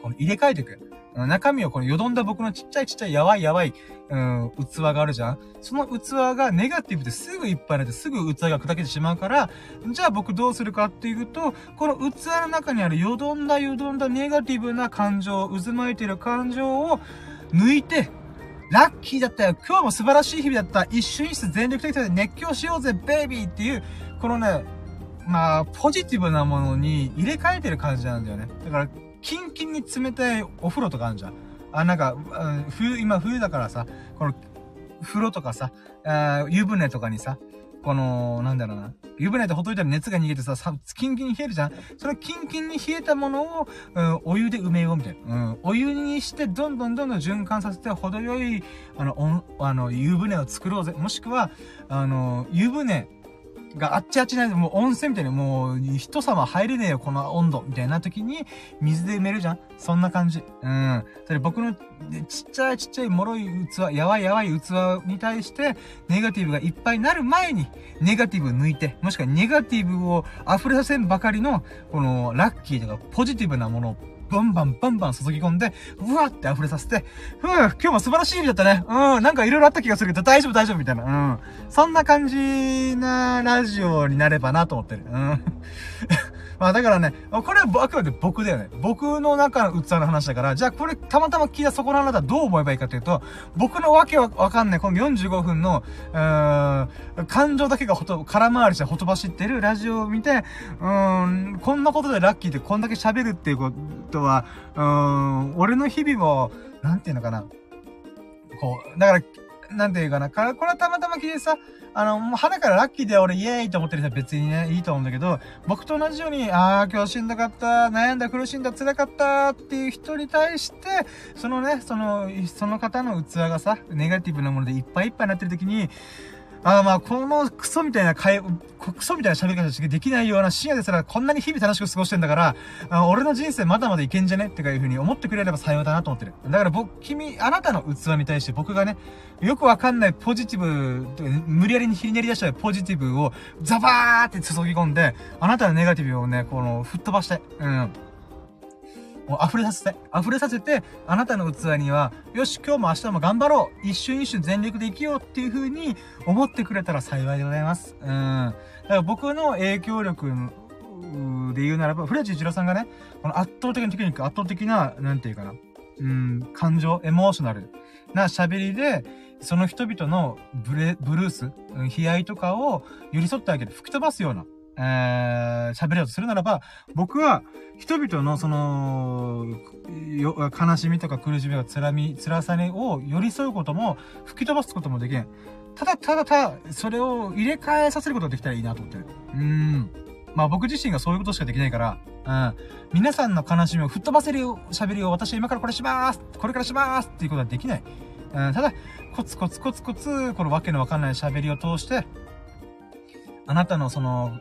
この入れ替えていく。中身をこのよどんだ僕のちっちゃいちっちゃいやばいやばい、うん、器があるじゃん。その器がネガティブですぐいっぱいになってすぐ器が砕けてしまうから、じゃあ僕どうするかっていうと、この器の中にあるよどんだよどんだネガティブな感情、渦巻いてる感情を抜いて、ラッキーだったよ。今日も素晴らしい日々だった。一瞬一瞬全力的で熱狂しようぜベイビーっていう、このね、まあ、ポジティブなものに入れ替えてる感じなんだよね。だから、キンキンに冷たいお風呂とかあるじゃん。あ、なんか、冬、今冬だからさ、この、風呂とかさ、あ湯船とかにさ、この、なんだろうな。湯船でほっといたら熱が逃げてさ、さキンキンに冷えるじゃんそのキンキンに冷えたものを、うん、お湯で埋めようみたいな。うん、お湯にして、どんどんどんどん循環させて、程よい、あの、おあの、湯船を作ろうぜ。もしくは、あの、湯船、があっちあっちないもう温泉みたいにもう人様入れねえよこの温度みたいな時に水で埋めるじゃんそんな感じ。うん。それ僕のちっちゃいちっちゃい脆い器、やばいやばい器に対してネガティブがいっぱいになる前にネガティブ抜いて、もしくはネガティブを溢れさせんばかりのこのラッキーとかポジティブなものをバンバンバンバン注ぎ込んで、うわって溢れさせて、ふう、今日も素晴らしい日だったね。うん、なんかいろいろあった気がするけど、大丈夫大丈夫みたいな。うん。そんな感じなラジオになればなと思ってる。うん。まあだからね、これはあくまで僕だよね。僕の中の器の話だから、じゃあこれたまたま聞いたそこのあなたはどう思えばいいかというと、僕のわけわかんない、この45分の、うーん、感情だけがほと、空回りしてほとばしってるラジオを見て、うーん、こんなことでラッキーでこんだけ喋るっていうことは、うーん、俺の日々を、なんていうのかな。こう、だから、なんていうかな、これはたまたま聞いてさ、あの、もう花からラッキーで俺イエーイと思ってる人は別にね、いいと思うんだけど、僕と同じように、ああ、今日しんどかった、悩んだ、苦しんだ、辛かったっていう人に対して、そのね、その、その方の器がさ、ネガティブなものでいっぱいいっぱいになってる時に、ああまあ、このクソみたいな会、クソみたいな喋り方しかできないような深夜ですらこんなに日々楽しく過ごしてんだから、俺の人生まだまだいけんじゃねってかいう風に思ってくれれば幸いだなと思ってる。だから僕、君、あなたの器に対して僕がね、よくわかんないポジティブ、無理やりにひねり出したポジティブをザバーって注ぎ込んで、あなたのネガティブをね、この、吹っ飛ばして、うん。もう溢れさせて、溢れさせて、あなたの器には、よし、今日も明日も頑張ろう一瞬一瞬全力で生きようっていう風に思ってくれたら幸いでございます。うん。だから僕の影響力で言うならば、古市一郎さんがね、この圧倒的なテクニック、圧倒的な、なんていうかな、うん、感情、エモーショナルな喋りで、その人々のブレ、ブルース、悲哀とかを寄り添ってあげて吹き飛ばすような、えー、喋りをするならば、僕は、人々のその、悲しみとか苦しみとか辛み、辛さにを寄り添うことも、吹き飛ばすこともできん。ただただただ、それを入れ替えさせることができたらいいなと思ってる。うん。まあ僕自身がそういうことしかできないから、うん。皆さんの悲しみを吹っ飛ばせる喋りを私は今からこれしますこれからしますっていうことはできない。うん、ただ、コツコツコツコツ、このわけのわかんない喋りを通して、あなたのその、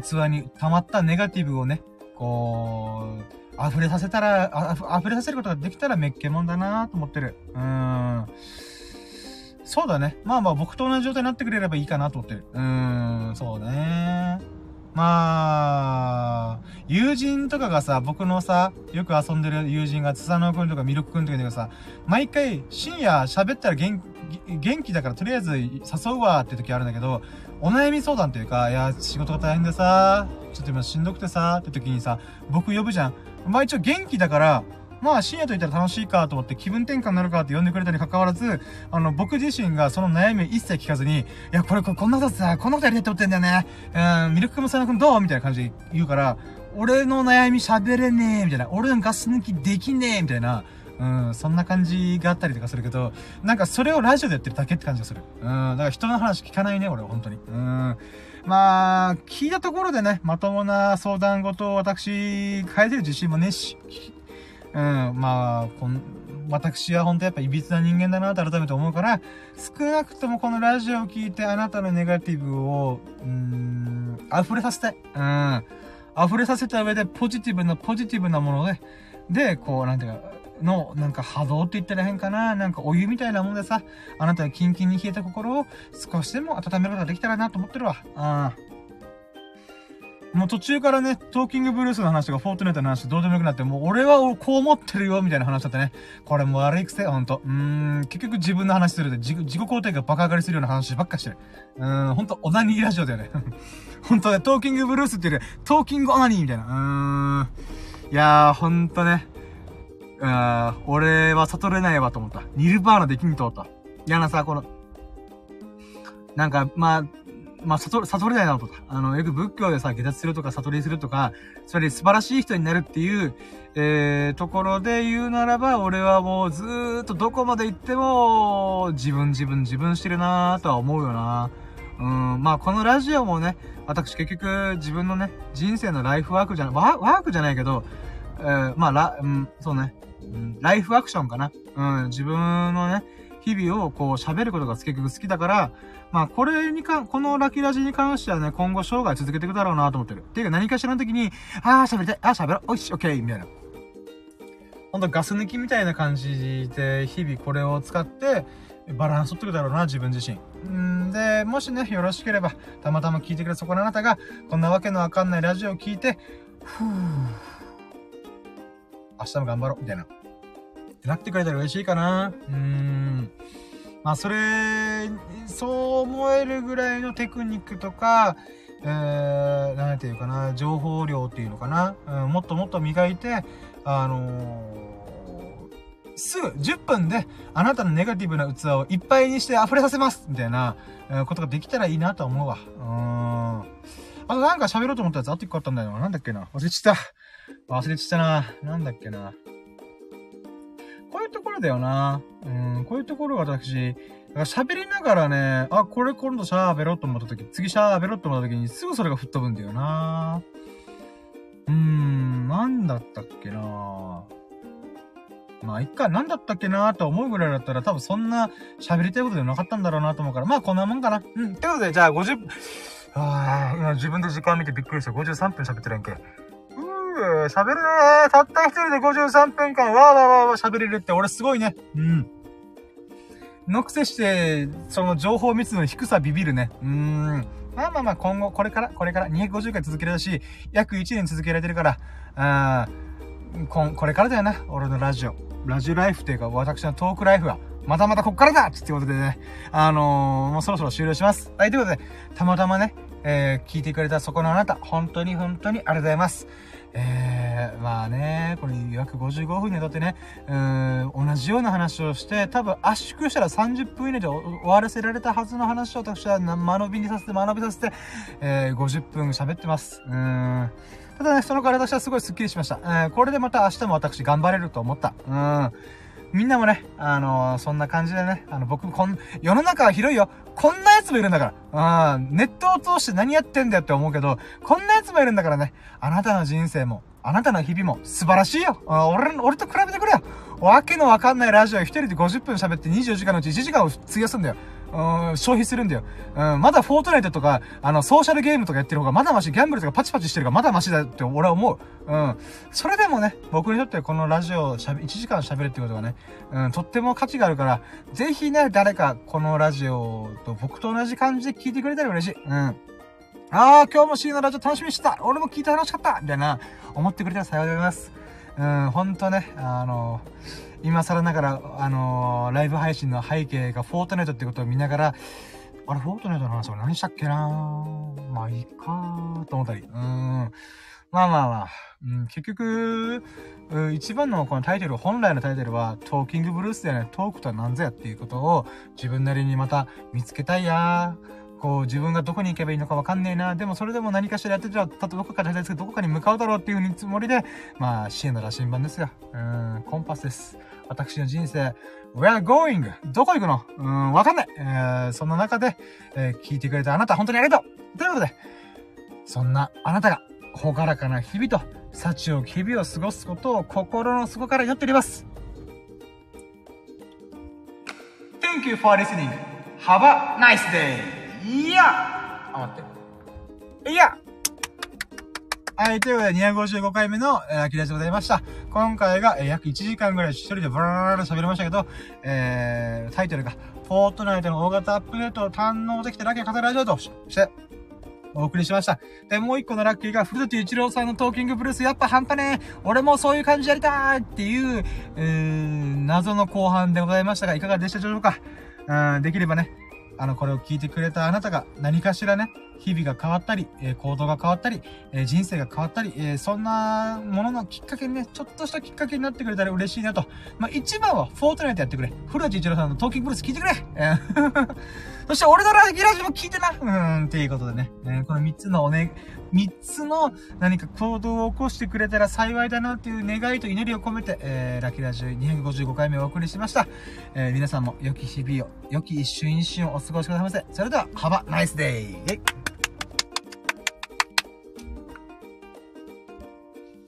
器に溜まったネガティブをね、こう、溢れさせたら、あ溢れさせることができたらめっけもんだなと思ってる。うーん。そうだね。まあまあ僕と同じ状態になってくれればいいかなと思ってる。うーん、そうね。まあ、友人とかがさ、僕のさ、よく遊んでる友人が、つさのくんとかミルクくんとかでさ、毎回深夜喋ったら元元気だからとりあえず誘うわって時あるんだけど、お悩み相談というか、いや、仕事が大変でさ、ちょっと今しんどくてさ、って時にさ、僕呼ぶじゃん。まあ一応元気だから、まあ深夜と言ったら楽しいかと思って気分転換になるかって呼んでくれたに関わらず、あの、僕自身がその悩みを一切聞かずに、いや、これ、これこんなことさ、こんなことやりたいって思ってんだよね。うん、ミルク君も佐野君どう？みたいな感じで言うから、俺の悩み喋れねえ、みたいな。俺のガス抜きできねえ、みたいな。うん、そんな感じがあったりとかするけど、なんかそれをラジオでやってるだけって感じがする。うん、だから人の話聞かないね、俺は、本当に。うん。まあ、聞いたところでね、まともな相談事を私、変えてる自信もねし、うん、まあ、こん、私は本当やっぱ歪な人間だなと改めて思うから、少なくともこのラジオを聞いてあなたのネガティブを、うん、溢れさせたい。うん。溢れさせた上でポジティブな、ポジティブなもので、で、こう、なんていうか、の、なんか波動って言ったら変かななんかお湯みたいなもんでさ、あなたがキンキンに冷えた心を少しでも温めることができたらなと思ってるわ。うん。もう途中からね、トーキングブルースの話とか、フォートネットの話どうでもよくなって、もう俺はこう思ってるよ、みたいな話だったね。これもう悪い癖、ほんと。うーん、結局自分の話するで、自己肯定がバカ上がりするような話ばっかしてる。うーん、ほんと、オナニーラジオだよね。ほんとね、トーキングブルースっていうより、トーキングオナニーみたいな。うーん。いやー、ほんとね。うーん、俺は悟れないわと思った。ニルバーナできんと思った。嫌なさ、この、なんか、まあ、まあ、悟、悟れないなと。か、あの、よく仏教でさ、下脱するとか悟りするとか、つまり素晴らしい人になるっていう、えー、ところで言うならば、俺はもうずーっとどこまで行っても、自分自分自分してるなーとは思うよな。うん、まあこのラジオもね、私結局自分のね、人生のライフワークじゃない、ワークじゃないけど、えー、まあラ、うん、そうね、うん、ライフアクションかな。うん、自分のね、日々をこう喋ることが結局好きだから、まあこれにか、このラキラジに関してはね、今後生涯続けていくだろうなと思ってる。っていうか何かしらの時に、あー喋りたい、あー喋ろう、おいし、オッケー、みたいな。ほんとガス抜きみたいな感じで、日々これを使って、バランス取ってくだろうな、自分自身。んで、もしね、よろしければ、たまたま聞いてくれそこのあなたが、こんなわけのわかんないラジオを聞いて、ふぅ、明日も頑張ろう、みたいな。ってなってくれたら嬉しいかな。うーん。まあ、それ、そう思えるぐらいのテクニックとか、えー、なんていうかな、情報量っていうのかな。うん、もっともっと磨いて、あのー、すぐ10分であなたのネガティブな器をいっぱいにして溢れさせますみたいな、えー、ことができたらいいなと思うわ。うん。あとなんか喋ろうと思ったやつあってよかったんだよな。なんだっけな。忘れちった。忘れちったな。なんだっけな。こういうところだよな。うん、こういうところが私、喋りながらね、あ、これ今度喋ろうと思った時、次喋ろうと思った時にすぐそれが吹っ飛ぶんだよな。うーん、なんだったっけなまあ、いっか、なんだったっけなと思うぐらいだったら、多分そんな喋りたいことでなかったんだろうなと思うから、まあこんなもんかな。うん。ってことで、じゃあ50、ああ、今自分で時間見てびっくりした。53分喋ってるやんけ。喋るねたった一人で53分間、わーわーわーわー喋れるって俺すごいね。うん。のくせして、その情報密度の低さビビるね。うーん。まあまあまあ、今後、これから、これから、250回続けられるし、約1年続けられてるから、あーここれからだよな、俺のラジオ。ラジオライフっていうか、私のトークライフは、またまたこっからだってことでね、あのー、もうそろそろ終了します。はい、ということで、たまたまね、えー、聞いてくれたそこのあなた、本当に本当にありがとうございます。えー、まあね、これ約55分にわたってね、うーん、同じような話をして、多分圧縮したら30分以内で終わらせられたはずの話を私は間延びにさせて、学びさせて、えー、50分喋ってます。うーん。ただね、その体私はすごいスッキリしました。えー、これでまた明日も私頑張れると思った。うん。みんなもね、あのー、そんな感じでね、あの、僕、こん、世の中は広いよ。こんな奴もいるんだから。うん、ネットを通して何やってんだよって思うけど、こんな奴もいるんだからね、あなたの人生も、あなたの日々も素晴らしいよ。俺、俺と比べてくれよ。わけのわかんないラジオ一人で50分喋って24時間のうち1時間を費やすんだよ。うん、消費するんだよ。うん、まだフォートナイトとか、あの、ソーシャルゲームとかやってる方がまだマシ、ギャンブルとかパチパチしてる方がまだマシだって俺は思う。うん。それでもね、僕にとってこのラジオをしゃべ、1時間喋るってことがね、うん、とっても価値があるから、ぜひね、誰かこのラジオと僕と同じ感じで聞いてくれたら嬉しい。うん。ああ、今日も C のラジオ楽しみにしてた俺も聞いて楽しかったみたいな、思ってくれたら幸いでございます。うん、ほんとね、あの今更ながら、あのー、ライブ配信の背景がフォートナイトってことを見ながら、あれ、フォートナイトの話は何したっけなまあ、いいかと思ったり。うん。まあまあまあ。うん、結局、一番のこのタイトル、本来のタイトルは、トーキングブルースだよね。トークとは何ぞやっていうことを自分なりにまた見つけたいやこう、自分がどこに行けばいいのかわかんねえな。でもそれでも何かしらやってたら、たとどこかでですけど、どこかに向かうだろうっていうふうにつもりで、まあ、支援の羅針盤ですよ。うん、コンパスです。私の人生、Where going? どこ行くの？うん、わかんない。えー、そんな中で、えー、聞いてくれたあなた、本当にありがとうということで、そんなあなたが、ほがらかな日々と、幸を日々を過ごすことを心の底から祈っております。Thank you for listening. Have a nice day. いやあ、待って。いやはい、ということで255回目の、えー、秋出しでございました。今回が、えー、約1時間ぐらい一人でブラーラ喋りましたけど、えー、タイトルが、フォートナイトの大型アップデートを堪能できただけ語られるとして、お送りしました。で、もう一個のラッキーが、古田一郎さんのトーキングブルース、やっぱ半端ね俺もそういう感じやりたいっていう、うーん、謎の後半でございましたが、いかがでしたでしょうか？うん、できればね、あの、これを聞いてくれたあなたが何かしらね、日々が変わったり、え、行動が変わったり、え、人生が変わったり、え、そんなもののきっかけにね、ちょっとしたきっかけになってくれたら嬉しいなと。まあ、一番はフォートナイトやってくれ。古内一郎さんのトーキングブルース聞いてくれ。そして俺のラギラジも聞いてな。うーん、っていうことでね。えこの三つのおね、三つの何か行動を起こしてくれたら幸いだなっていう願いと祈りを込めて、えー、ラキラジ255回目をお送りしました。えー、皆さんも良き日々を、良き一瞬一瞬をお過ごしくださいませ。それでは、ハバナイスデイ